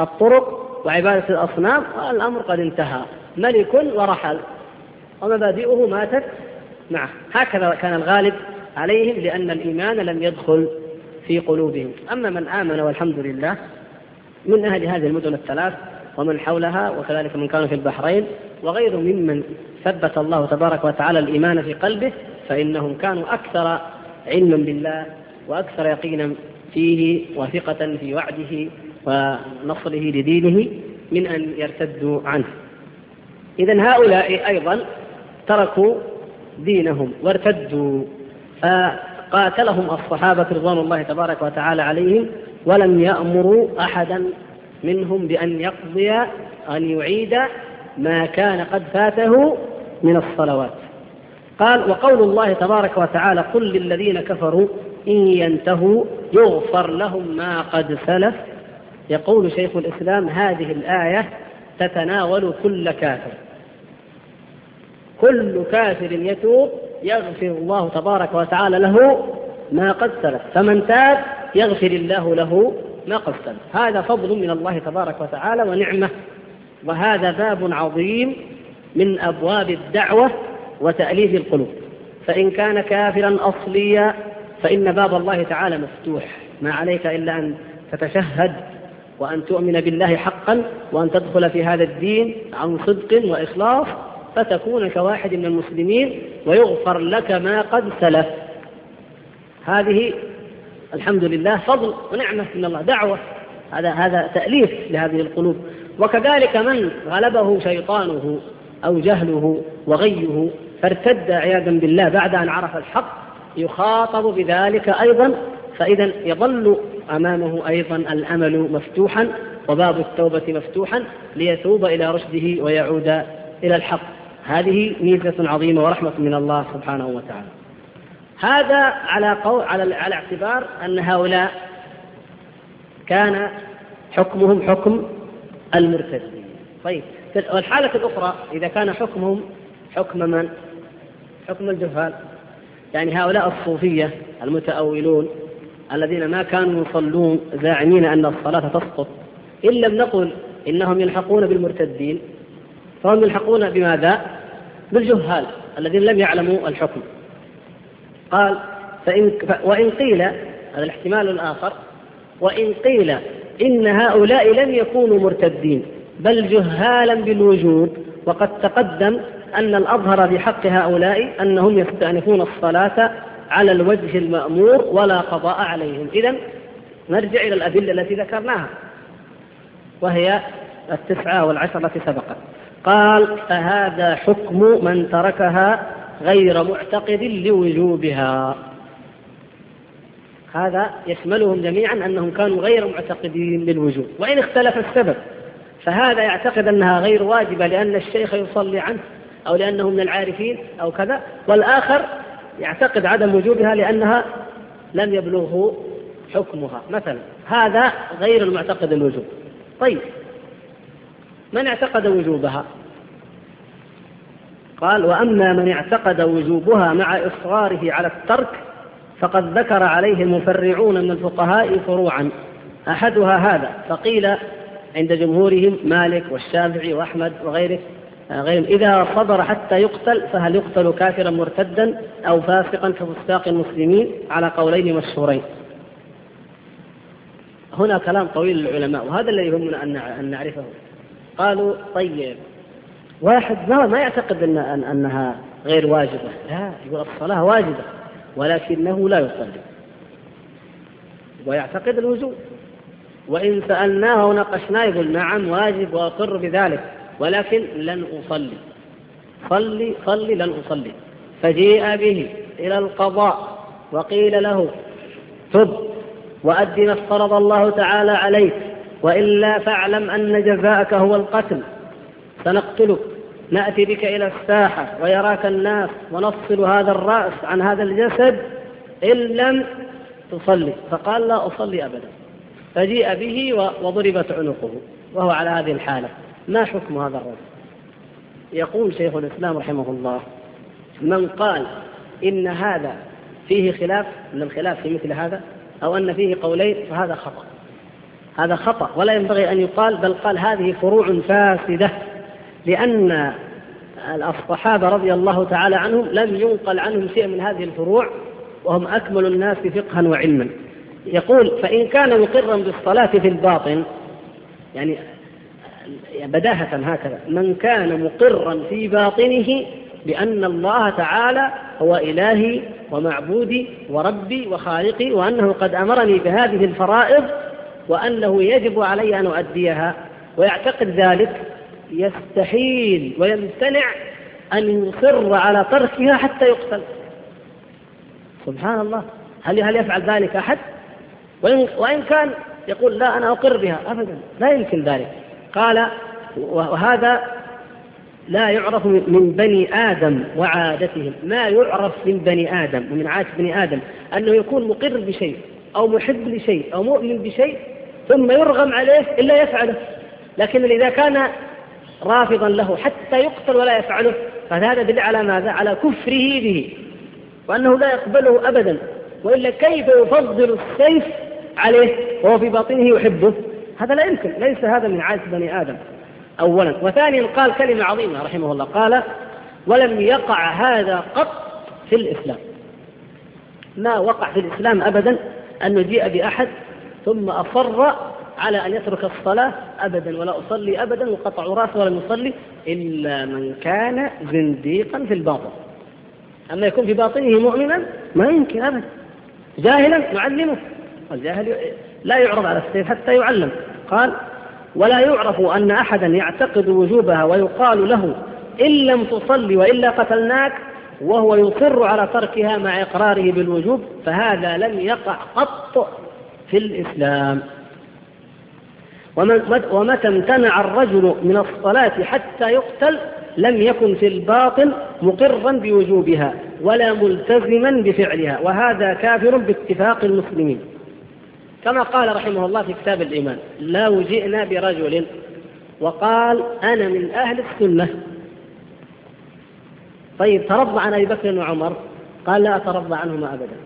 الطرق وعبادة الأصنام والأمر قد انتهى. ملك ورحل. ومبادئه ماتت معه. هكذا كان الغالب عليهم لأن الإيمان لم يدخل في قلوبهم. أما من آمن والحمد لله من أهل هذه المدن الثلاث ومن حولها وكذلك من كانوا في البحرين وغير ممن ثبت الله تبارك وتعالى الإيمان في قلبه فإنهم كانوا أكثر علما بالله وأكثر يقينا فيه وثقة في وعده ونصره لدينه من أن يرتدوا عنه. إذا هؤلاء أيضا تركوا دينهم وارتدوا. فقاتلهم الصحابة رضوان الله تبارك وتعالى عليهم ولم يأمروا أحدا منهم بأن يقضي أن يعيد ما كان قد فاته من الصلوات. قال وقول الله تبارك وتعالى قل للذين كفروا إن ينتهوا يغفر لهم ما قد سلف. يقول شيخ الإسلام هذه الآية تتناول كل كافر. كل كافر يتوب يغفر الله تبارك وتعالى له ما قد سلف. فمن تاب يغفر الله له ما قد سلف. هذا فضل من الله تبارك وتعالى ونعمة. وهذا باب عظيم من أبواب الدعوة وتأليف القلوب. فإن كان كافرا أصليا فإن باب الله تعالى مفتوح. ما عليك إلا أن تتشهد وأن تؤمن بالله حقا وأن تدخل في هذا الدين عن صدق وإخلاص فتكون كواحد من المسلمين ويغفر لك ما قد سلف. هذه الحمد لله فضل ونعمة من الله. دعوة. هذا هذا تأليف لهذه القلوب. وكذلك من غلبه شيطانه أو جهله وغيه فارتد عياذا بالله بعد أن عرف الحق يخاطب بذلك أيضا. فإذا يظل أمامه أيضا الأمل مفتوحا وباب التوبة مفتوحا ليتوب إلى رشده ويعود إلى الحق. هذه ميزة عظيمة ورحمة من الله سبحانه وتعالى. هذا على قول على على اعتبار أن هؤلاء كان حكمهم حكم المرتدين. طيب والحالة الأخرى إذا كان حكمهم حكم من؟ حكم الجهال. يعني هؤلاء الصوفية المتأولون الذين ما كانوا يصلون زاعمين أن الصلاة تسقط إن لم نقل إنهم يلحقون بالمرتدين فهم يلحقون بماذا؟ بالجهال الذين لم يعلموا الحكم. قال فإن وإن قيل هذا الاحتمال الآخر وإن قيل إن هؤلاء لم يكونوا مرتدين بل جهالا بالوجود وقد تقدم أن الأظهر بحق هؤلاء أنهم يستأنفون الصلاة على الوجه المأمور ولا قضاء عليهم. إذا نرجع إلى الأدلة التي ذكرناها وهي التسعة والعشرة التي سبقت قال فهذا حكم من تركها غير معتقد لوجوبها. هذا يشملهم جميعا أنهم كانوا غير معتقدين للوجوب وإن اختلف السبب فهذا يعتقد أنها غير واجبة لأن الشيخ يصلي عنه أو لأنه من العارفين أو كذا والآخر يعتقد عدم وجوبها لأنها لم يبلغه حكمها. مثلا هذا غير المعتقد الوجوب طيب من اعتقد وجوبها؟ قال وأما من اعتقد وجوبها مع إصراره على الترك فقد ذكر عليه المفرعون من الفقهاء فروعا. أحدها هذا فقيل عند جمهورهم مالك والشافعي وأحمد وغيره غيرهم إذا صبر حتى يقتل فهل يقتل كافرا مرتدا أو فاسقا كفساق المسلمين؟ على قولين مشهورين. هنا كلام طويل للعلماء وهذا الذي يهمنا أن نعرفه. قالوا طيب. واحد ما ما يعتقد أن أنها غير واجبة. لا يقول الصلاة واجبة ولكنه لا يصلي. ويعتقد الوجوب. وإن سألناه وناقشناه يقول نعم واجب وأقر بذلك ولكن لن أصلي. صلي صلي لن أصلي. فجيء به إلى القضاء وقيل له تب وأد ما افترض الله تعالى عليك. وإلا فاعلم أن جزاءك هو القتل. سنقتلك. نأتي بك إلى الساحة ويراك الناس ونفصل هذا الرأس عن هذا الجسد إن لم تصلي. فقال لا أصلي أبدا. فجيء به وضربت عنقه وهو على هذه الحالة. ما حكم هذا الرجل؟ يقول شيخ الإسلام رحمه الله من قال إن هذا فيه خلاف أن الخلاف في مثل هذا أو أن فيه قولين فهذا خطأ. هذا خطأ ولا ينبغي أن يقال بل قال هذه فروع فاسدة لأن الصحابة رضي الله تعالى عنهم لم ينقل عنهم شيء من هذه الفروع وهم أكمل الناس فقها وعلما. يقول فإن كان مقرا بالصلاة في الباطن يعني بداهة هكذا من كان مقرا في باطنه بأن الله تعالى هو إلهي ومعبودي وربي وخالقي وأنه قد أمرني بهذه الفرائض وأنه يجب علي أن أؤديها ويعتقد ذلك يستحيل ويمتنع أن يصر على تركها حتى يقتل. سبحان الله. هل هل يفعل ذلك أحد؟ وإن, وإن كان يقول لا أنا أقر بها أبدا لا يمكن ذلك. قال وهذا لا يعرف من بني آدم وعادتهم. ما يعرف من بني آدم ومن عادة بني آدم؟ أنه يكون مقر بشيء أو محب لشيء أو مؤمن بشيء ثم يرغم عليه إلا يفعله. لكن إذا كان رافضا له حتى يقتل ولا يفعله فهذا دليل على ماذا؟ على كفره به وأنه لا يقبله أبدا. وإلا كيف يفضل السيف عليه وهو في باطنه يحبه؟ هذا لا يمكن ليس هذا من عادة بني آدم أولا. وثانيا قال كلمة عظيمة رحمه الله قال ولم يقع هذا قط في الإسلام. ما وقع في الإسلام أبدا أن يجيء بأحد ثم أصر على أن يترك الصلاة أبدا ولا أصلي أبدا وقطع رأسه ولم يصلي إلا من كان زنديقا في الباطن. أما يكون في باطنه مؤمنا ما يمكن أبدا. جاهلا نعلمه الجاهل لا يعرض على السيف حتى يعلم. قال ولا يعرف أن أحدا يعتقد وجوبها ويقال له إن لم تصلي وإلا قتلناك وهو يصر على تركها مع إقراره بالوجوب فهذا لم يقع قط. في الإسلام. ومتى امتنع الرجل من الصلاة حتى يقتل لم يكن في الباطن مقرا بوجوبها ولا ملتزما بفعلها وهذا كافر باتفاق المسلمين. كما قال رحمه الله في كتاب الإيمان لو جئنا برجل وقال أنا من أهل السنة. طيب ترضى عن أبي بكر وعمر؟ قال لا أترضى عنهما أبدا.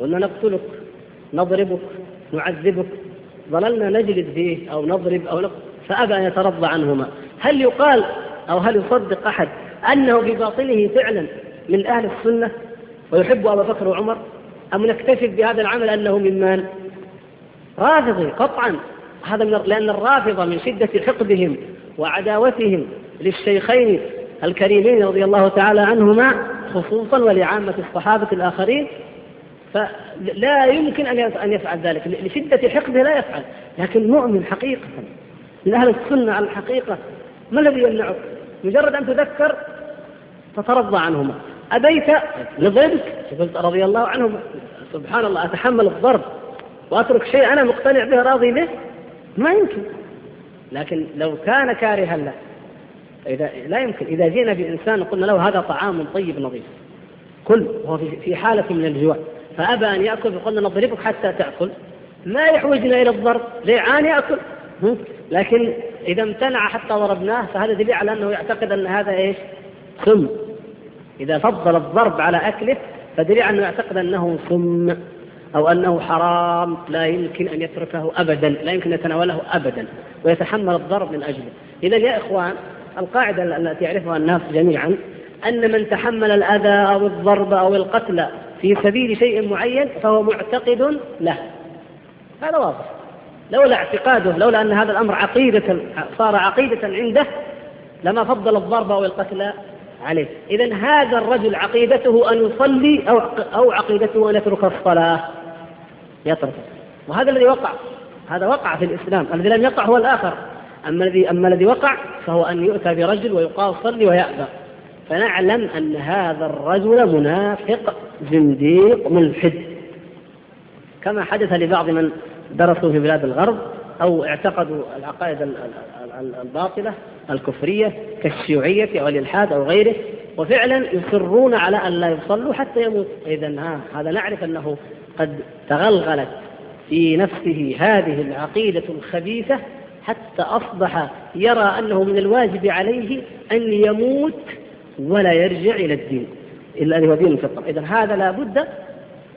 قلنا نقتلك. نضربك نعذبك ظللنا نجلد فيه أو نضرب أو نقتل فأبى أن يترضى عنهما. هل يقال أو هل يصدق أحد أنه بباطنه فعلا من أهل السنة ويحب أبا بكر وعمر؟ أم نكتفي بهذا العمل أنه ممن رافضي قطعا. هذا من لأن الرافضة من شدة حقدهم وعداوتهم للشيخين الكريمين رضي الله تعالى عنهما خصوصا ولعامة الصحابة الآخرين فلا يمكن أن يفعل ذلك. لشدة حقده لا يفعل. لكن مؤمن حقيقة. من أهل السنة على الحقيقة. ما الذي يمنعك مجرد أن تذكر تترضى عنهما. أبيت لضربك رضي الله عنهم سبحان الله أتحمل الضرب وأترك شيء أنا مقتنع به راضي به؟ ما يمكن. لكن لو كان كارها له إذا لا يمكن. إذا جينا بإنسان وقلنا له هذا طعام طيب نظيف. كل وهو في حالة من الجوع. فأبى أن يأكل فقلنا نضربك حتى تأكل. ما يحوجنا إلى الضرب ليعان يأكل لكن إذا امتنع حتى ضربناه فهذا دليل على أنه يعتقد أن هذا إيش؟ سم. إذا فضل الضرب على أكله فدليل أنه يعتقد أنه سم أو أنه حرام. لا يمكن أن يتركه أبدا لا يمكن أن يتناوله أبدا ويتحمل الضرب من أجله. إذا يا إخوان القاعدة التي يعرفها الناس جميعا أن من تحمل الأذى أو الضرب أو القتل في سبيل شيء معين فهو معتقد له. هذا واضح. لولا اعتقاده لولا أن هذا الأمر عقيدة صار عقيدة عنده لما فضل الضرب أو القتل عليه. إذا هذا الرجل عقيدته أن يصلي أو أو عقيدته أن يترك الصلاة. يترك. وهذا الذي وقع. هذا وقع في الإسلام. الذي لم يقع هو الآخر. أما الذي أما الذي وقع فهو أن يؤتى برجل ويقال صلي ويأبى. فنعلم أن هذا الرجل منافق زنديق ملحد كما حدث لبعض من درسوا في بلاد الغرب أو اعتقدوا العقائد الباطلة الكفرية كالشيوعية أو الإلحاد أو غيره وفعلا يصرون على أن لا يصلوا حتى يموت إذا هذا نعرف أنه قد تغلغلت في نفسه هذه العقيدة الخبيثة حتى أصبح يرى أنه من الواجب عليه أن يموت ولا يرجع إلى الدين إلا هو دين الفطرة إذا هذا لا بد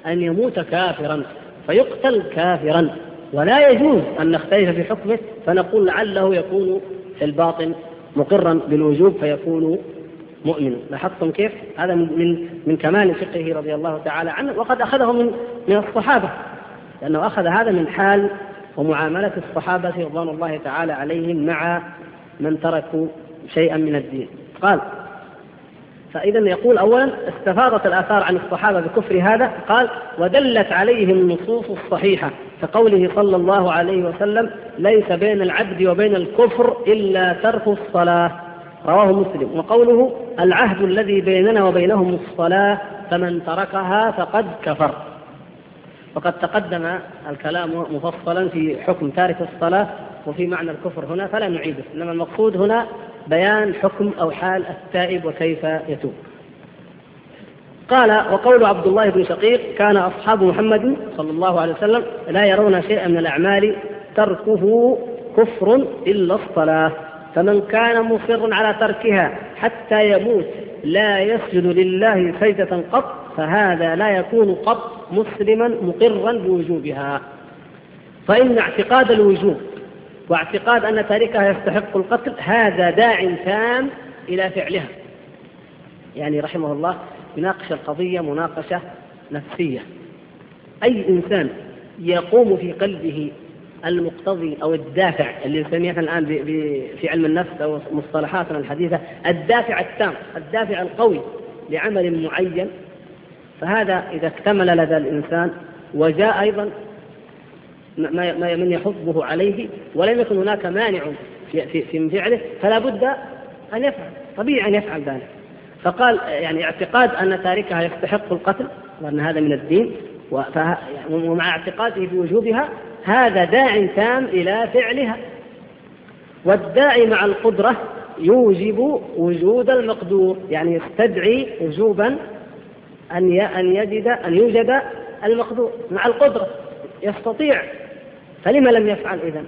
أن يموت كافرا فيقتل كافرا ولا يجوز أن نختلف في حكمه فنقول لعله يكون في الباطن مقرا بالوجوب فيكون مؤمنا لاحظتم كيف؟ هذا من من كمال فقهه رضي الله تعالى عنه وقد أخذه من من الصحابة لأنه أخذ هذا من حال ومعاملة الصحابة رضوان الله تعالى عليهم مع من تركوا شيئا من الدين. قال فإذا يقول أولا استفاضت الآثار عن الصحابة بكفر هذا قال ودلت عليه النصوص الصحيحة كقوله صلى الله عليه وسلم ليس بين العبد وبين الكفر إلا ترك الصلاة رواه مسلم. وقوله العهد الذي بيننا وبينهم الصلاة فمن تركها فقد كفر وقد تقدم الكلام مفصلا في حكم تارك الصلاة. وفي معنى الكفر هنا فلا نعيده إنما المقصود هنا بيان حكم أو حال التائب وكيف يتوب. قال وقول عبد الله بن شقيق كان أصحاب محمد صلى الله عليه وسلم لا يرون شيئا من الأعمال تركه كفر إلا الصلاة. فمن كان مصرا على تركها حتى يموت لا يسجد لله سجدة قط فهذا لا يكون قط مسلما مقرا بوجوبها. فإن اعتقاد الوجوب واعتقاد أن تاركها يستحق القتل هذا داع تام إلى فعلها. يعني رحمه الله يناقش القضية مناقشة نفسية. أي إنسان يقوم في قلبه المقتضي أو الدافع اللي نسميه الآن في علم النفس أو مصطلحاتنا الحديثة الدافع التام الدافع القوي لعمل معين. فهذا إذا اكتمل لدى الإنسان وجاء أيضا ما من يحضه عليه ولم يكن هناك مانع في في, في فعله فلا بد أن يفعل طبيعي أن يفعل ذلك. فقال يعني اعتقاد أن تاركها يستحق القتل وأن هذا من الدين ومع اعتقاده بوجوبها هذا داع تام إلى فعلها. والداعي مع القدرة يوجب وجود المقدور يعني يستدعي وجوبا أن أن يجد أن يوجد المقدور. مع القدرة يستطيع فلم لم يفعل إذا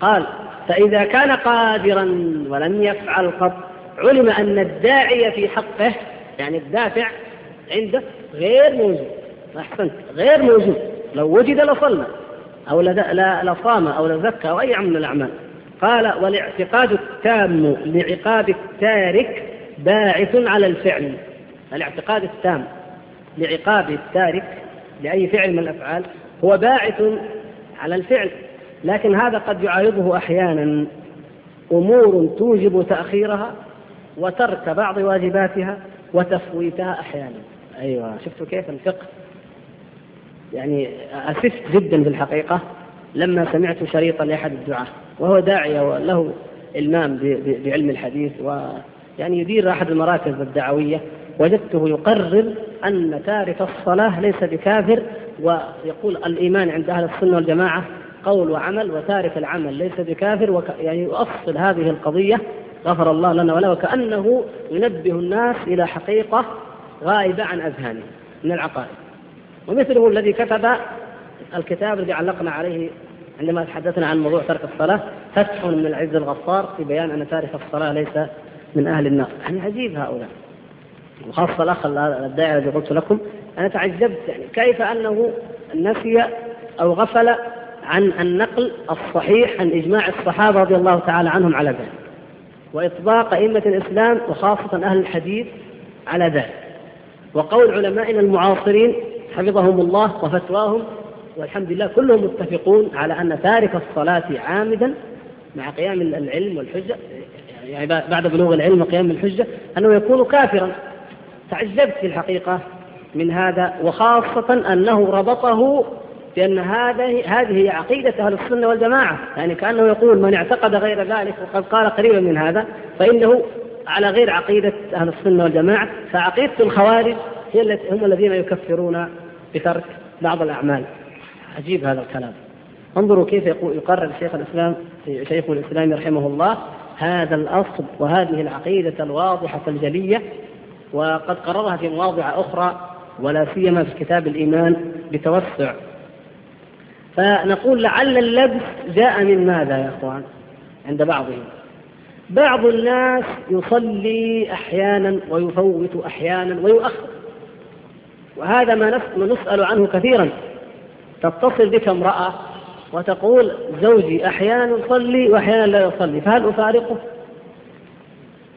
قال فإذا كان قادرا ولم يفعل قط علم أن الداعي في حقه يعني الدافع عنده غير موجود. أحسنت غير موجود. لو وجد لصلى أو لصام أو لزكى أو أي عمل من الأعمال. قال والاعتقاد التام لعقاب التارك باعث على الفعل. الاعتقاد التام لعقاب التارك لأي فعل من الأفعال هو باعث على الفعل. لكن هذا قد يعارضه أحيانا. أمور توجب تأخيرها وترك بعض واجباتها وتفويتها أحيانا. أيوة. شفتوا كيف الفقه؟ يعني أسفت جدا في الحقيقة لما سمعت شريطا لأحد الدعاة وهو داعية وله إلمام بعلم الحديث ويعني يدير أحد المراكز الدعوية. وجدته يقرر أن تارك الصلاة ليس بكافر ويقول الإيمان عند أهل السنة والجماعة قول وعمل وتارك العمل ليس بكافر وك... يعني يؤصل هذه القضية غفر الله لنا وله وكأنه ينبه الناس إلى حقيقة غائبة عن أذهانهم من العقائد. ومثله الذي كتب الكتاب الذي علقنا عليه عندما تحدثنا عن موضوع ترك الصلاة فتح من العز الغفار في بيان أن تارك الصلاة ليس من أهل النار. يعني عجيب هؤلاء. وخاصة الأخ الداعي الذي قلت لكم أنا تعجبت يعني كيف أنه نسي أو غفل عن النقل الصحيح عن إجماع الصحابة رضي الله تعالى عنهم على ذلك. وإطباق أئمة الإسلام وخاصة أهل الحديث على ذلك. وقول علمائنا المعاصرين حفظهم الله وفتواهم والحمد لله كلهم متفقون على أن تارك الصلاة عامدا مع قيام العلم والحجة يعني بعد بلوغ العلم وقيام الحجة أنه يكون كافرا. تعجبت في الحقيقة من هذا وخاصة أنه ربطه بأن هذه هذه هي عقيدة أهل السنة والجماعة. يعني كأنه يقول من اعتقد غير ذلك وقد قال قريبا من هذا فإنه على غير عقيدة أهل السنة والجماعة. فعقيدة الخوارج هي التي هم الذين يكفرون بترك بعض الأعمال. عجيب هذا الكلام. انظروا كيف يقول يقرر شيخ الإسلام شيخ الإسلام رحمه الله هذا الأصل وهذه العقيدة الواضحة الجلية وقد قررها في مواضع أخرى ولا سيما في كتاب الإيمان بتوسع. فنقول لعل اللبس جاء من ماذا يا إخوان؟ عند بعضهم. بعض الناس يصلي أحيانا ويفوت أحيانا ويؤخر. وهذا ما نسأل عنه كثيرا. تتصل بك امرأة وتقول زوجي أحيانا يصلي وأحيانا لا يصلي فهل أفارقه؟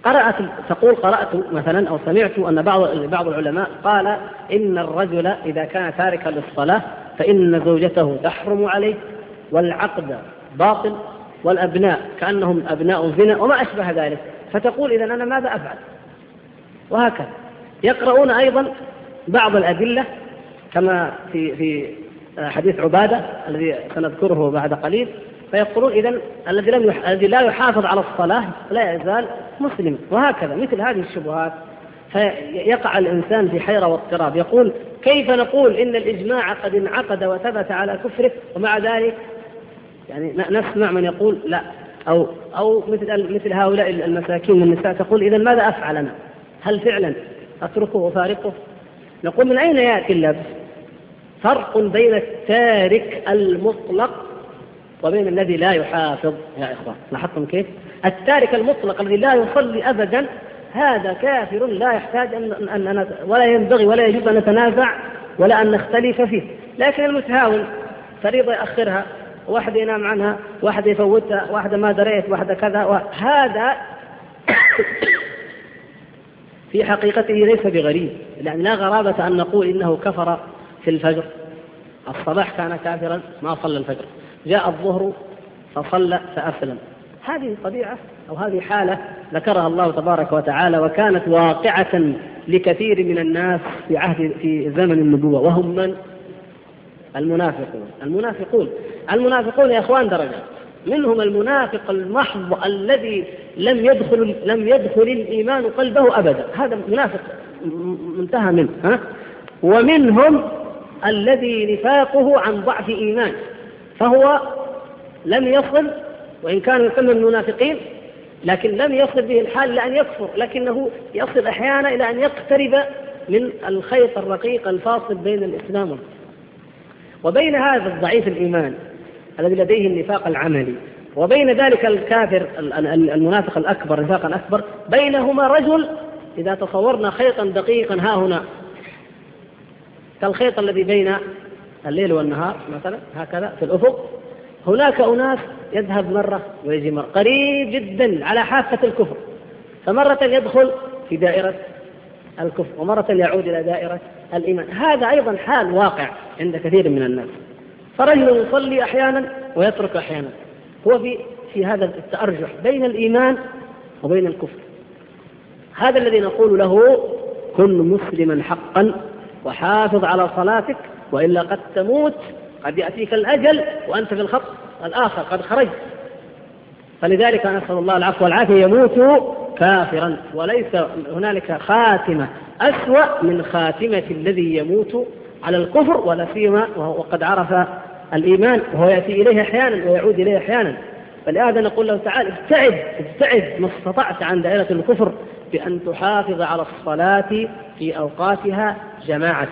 قرأت تقول قرأت مثلا أو سمعت أن بعض بعض العلماء قال إن الرجل إذا كان تاركا للصلاة فإن زوجته تحرم عليه والعقد باطل والأبناء كأنهم أبناء زنا وما أشبه ذلك. فتقول إذا أنا ماذا أفعل؟ وهكذا. يقرؤون أيضا بعض الأدلة كما في في حديث عبادة الذي سنذكره بعد قليل. فيقولون إذا الذي لم يح... الذي لا يحافظ على الصلاة لا يزال مسلم وهكذا مثل هذه الشبهات فيقع الإنسان في حيرة واضطراب يقول كيف نقول إن الإجماع قد انعقد وثبت على كفره ومع ذلك يعني نسمع من يقول لا أو أو مثل مثل هؤلاء المساكين من النساء تقول إذا ماذا أفعل أنا؟ هل فعلا أتركه وفارقه؟ نقول من أين يأتي اللبس؟ فرق بين التارك المطلق وبين الذي لا يحافظ. يا إخوان لاحظتم كيف؟ التارك المطلق الذي لا يصلي أبدا هذا كافر لا يحتاج أن, أن, ولا ينبغي ولا يجوز أن نتنازع ولا أن نختلف فيه. لكن المتهاون فريضة يأخرها واحد ينام عنها واحد يفوتها واحدة ما دريت واحدة كذا وهذا في حقيقته ليس بغريب لأن لا غرابة أن نقول إنه كفر في الفجر. الصباح كان كافرا ما صلى الفجر. جاء الظهر فصلى فأسلم. هذه طبيعة أو هذه حالة ذكرها الله تبارك وتعالى وكانت واقعة لكثير من الناس في عهد في زمن النبوة. وهم من؟ المنافقون. المنافقون. المنافقون يا إخوان درجات منهم المنافق المحض الذي لم يدخل لم يدخل الإيمان قلبه أبدا. هذا منافق منتهى منه ها؟ ومنهم الذي نفاقه عن ضعف ايمان فهو لم يصل وإن كانوا يسمى المنافقين لكن لم يصل به الحال إلى أن يكفر لكنه يصل أحيانا إلى أن يقترب من الخيط الرقيق الفاصل بين الإسلام وبين هذا الضعيف الإيمان الذي لديه النفاق العملي وبين ذلك الكافر المنافق الأكبر نفاقا أكبر بينهما رجل إذا تصورنا خيطا دقيقا ها هنا. كالخيط الذي بين الليل والنهار مثلا هكذا في الأفق. هناك أناس يذهب مرة ويجي مرة. قريب جدا على حافة الكفر. فمرة يدخل في دائرة الكفر ومرة يعود إلى دائرة الإيمان. هذا أيضا حال واقع عند كثير من الناس. فرجل يصلي أحيانا ويترك أحيانا. هو في في هذا التأرجح بين الإيمان وبين الكفر. هذا الذي نقول له كن مسلما حقا وحافظ على صلاتك وإلا قد تموت قد يأتيك الأجل وأنت في الخط الآخر قد خرجت. فلذلك نسأل الله العفو والعافية يموت كافرا. وليس هنالك خاتمة أسوأ من خاتمة الذي يموت على الكفر ولا سيما وقد عرف الإيمان وهو يأتي إليه أحيانا ويعود إليه أحيانا. فلهذا نقول له تعالى ابتعد ابتعد ما استطعت عن دائرة الكفر بأن تحافظ على الصلاة في أوقاتها جماعة.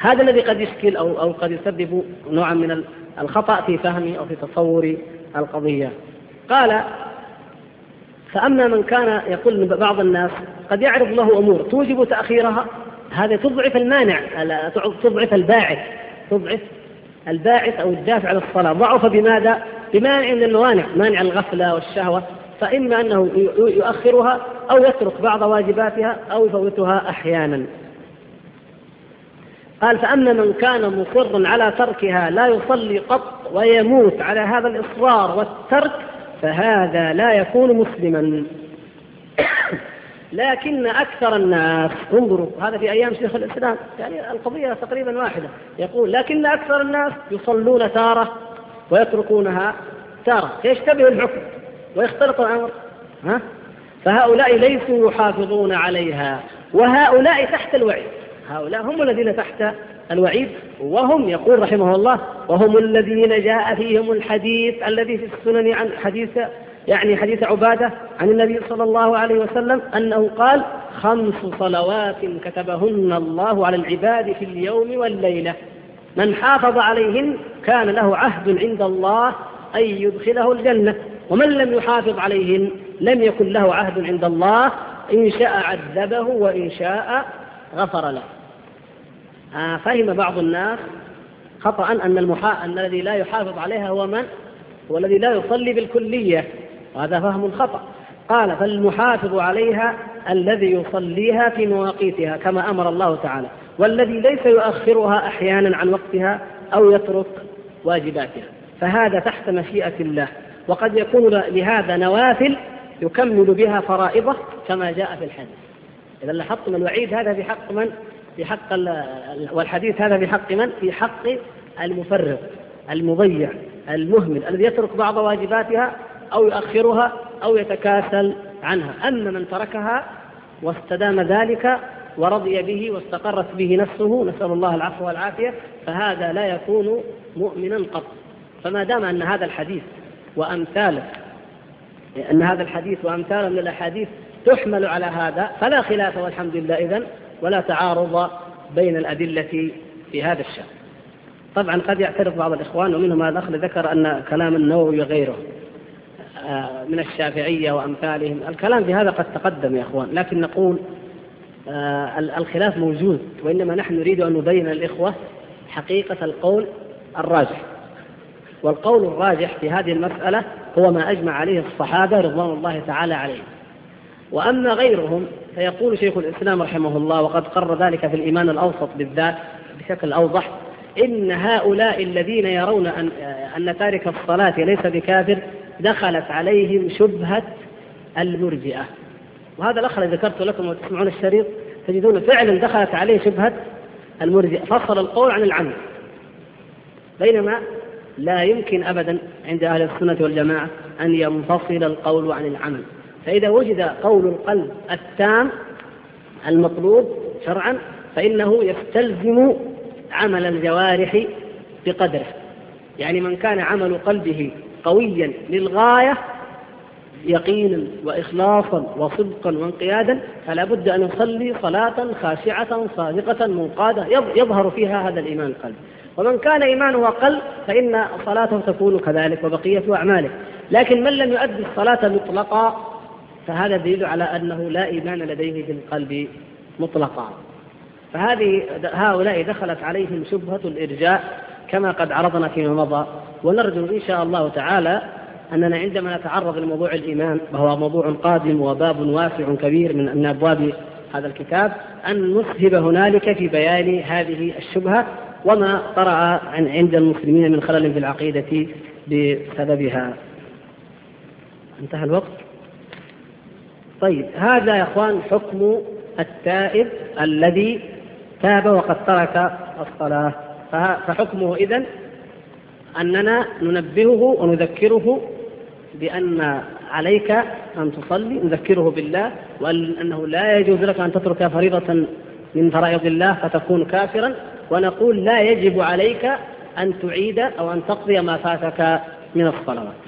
هذا الذي قد يشكل أو, أو قد يسبب نوعا من الخطأ في فهم أو في تصور القضية. قال فأما من كان يقول بعض الناس قد يعرض له أمور توجب تأخيرها هذا تضعف المانع تضعف الباعث تضعف الباعث أو الدافع للصلاة ضعف بماذا؟ بمانع من الموانع مانع الغفلة والشهوة. فإما أنه يؤخرها أو يترك بعض واجباتها أو يفوتها أحيانا. قال فأما من كان مصرا على تركها لا يصلي قط ويموت على هذا الإصرار والترك فهذا لا يكون مسلما. لكن أكثر الناس انظروا هذا في أيام شيخ الإسلام يعني القضية تقريبا واحدة. يقول لكن أكثر الناس يصلون تارة ويتركونها تارة فيشتبه الحكم ويختلط الأمر. ها؟ فهؤلاء ليسوا يحافظون عليها وهؤلاء تحت الوعيد هؤلاء هم الذين تحت الوعيد وهم يقول رحمه الله وهم الذين جاء فيهم الحديث الذي في السنن عن حديث يعني حديث عبادة عن النبي صلى الله عليه وسلم أنه قال خمس صلوات كتبهن الله على العباد في اليوم والليلة. من حافظ عليهن كان له عهد عند الله أن يدخله الجنة. ومن لم يحافظ عليهن لم يكن له عهد عند الله. إن شاء عذبه وإن شاء غفر له. فهم بعض الناس خطأ أن المحا... أن الذي لا يحافظ عليها هو من؟ هو الذي لا يصلي بالكلية. وهذا فهم خطأ. قال فالمحافظ عليها الذي يصليها في مواقيتها كما أمر الله تعالى. والذي ليس يؤخرها أحيانا عن وقتها أو يترك واجباتها. فهذا تحت مشيئة الله. وقد يكون لهذا نوافل يكمل بها فرائضه كما جاء في الحديث. إذا لاحظتم الوعيد هذا في حق من؟ في حق والحديث هذا في حق من؟ في حق المفرط المضيع المهمل الذي يترك بعض واجباتها أو يؤخرها أو يتكاسل عنها. أما من تركها واستدام ذلك ورضي به واستقرت به نفسه نسأل الله العفو والعافية فهذا لا يكون مؤمنا قط. فما دام أن هذا الحديث وأمثاله أن هذا الحديث وأمثاله من الأحاديث تحمل على هذا فلا خلاف والحمد لله. إذن ولا تعارض بين الأدلة في هذا الشأن. طبعا قد يعترض بعض الإخوان ومنهم الأخ ذكر أن كلام النووي وغيره آه، من الشافعية وأمثالهم. الكلام في هذا قد تقدم يا أخوان لكن نقول آه، الخلاف موجود وإنما نحن نريد أن نبين الإخوة حقيقة القول الراجح. والقول الراجح في هذه المسألة هو ما أجمع عليه الصحابة رضوان الله تعالى عليهم. وأما غيرهم فيقول شيخ الإسلام رحمه الله وقد قرر ذلك في الإيمان الأوسط بالذات بشكل أوضح إن هؤلاء الذين يرون أن, أن تارك الصلاة ليس بكافر دخلت عليهم شبهة المرجئة. وهذا الأخ الذي ذكرت لكم وتسمعون الشريط تجدون فعلا دخلت عليه شبهة المرجئة. فصل القول عن العمل. بينما لا يمكن أبدا عند أهل السنة والجماعة أن ينفصل القول عن العمل. فإذا وجد قول القلب التام المطلوب شرعا فإنه يستلزم عمل الجوارح بقدره. يعني من كان عمل قلبه قويا للغاية يقينا وإخلاصا وصدقا وانقيادا فلا بد أن يصلي صلاة خاشعة صادقة منقادة يظهر فيها هذا الإيمان القلبي ومن كان إيمانه أقل فإن صلاته تكون كذلك وبقية أعماله. لكن من لم يؤدي الصلاة مطلقا فهذا دليل على أنه لا إيمان لديه بالقلب مطلقا. فهذه هؤلاء دخلت عليهم شبهة الإرجاء كما قد عرضنا فيما مضى. ونرجو إن شاء الله تعالى أننا عندما نتعرض لموضوع الإيمان وهو موضوع قادم وباب واسع كبير من أبواب هذا الكتاب أن نسهب هنالك في بيان هذه الشبهة وما طرأ عند المسلمين من خلل في العقيدة بسببها. انتهى الوقت. طيب هذا يا إخوان حكم التائب الذي تاب وقد ترك الصلاة. فحكمه إذن أننا ننبهه ونذكره بأن عليك أن تصلي نذكره بالله وأنه لا يجوز لك أن تترك فريضة من فرائض الله فتكون كافرا ونقول لا يجب عليك أن تعيد أو أن تقضي ما فاتك من الصلوات.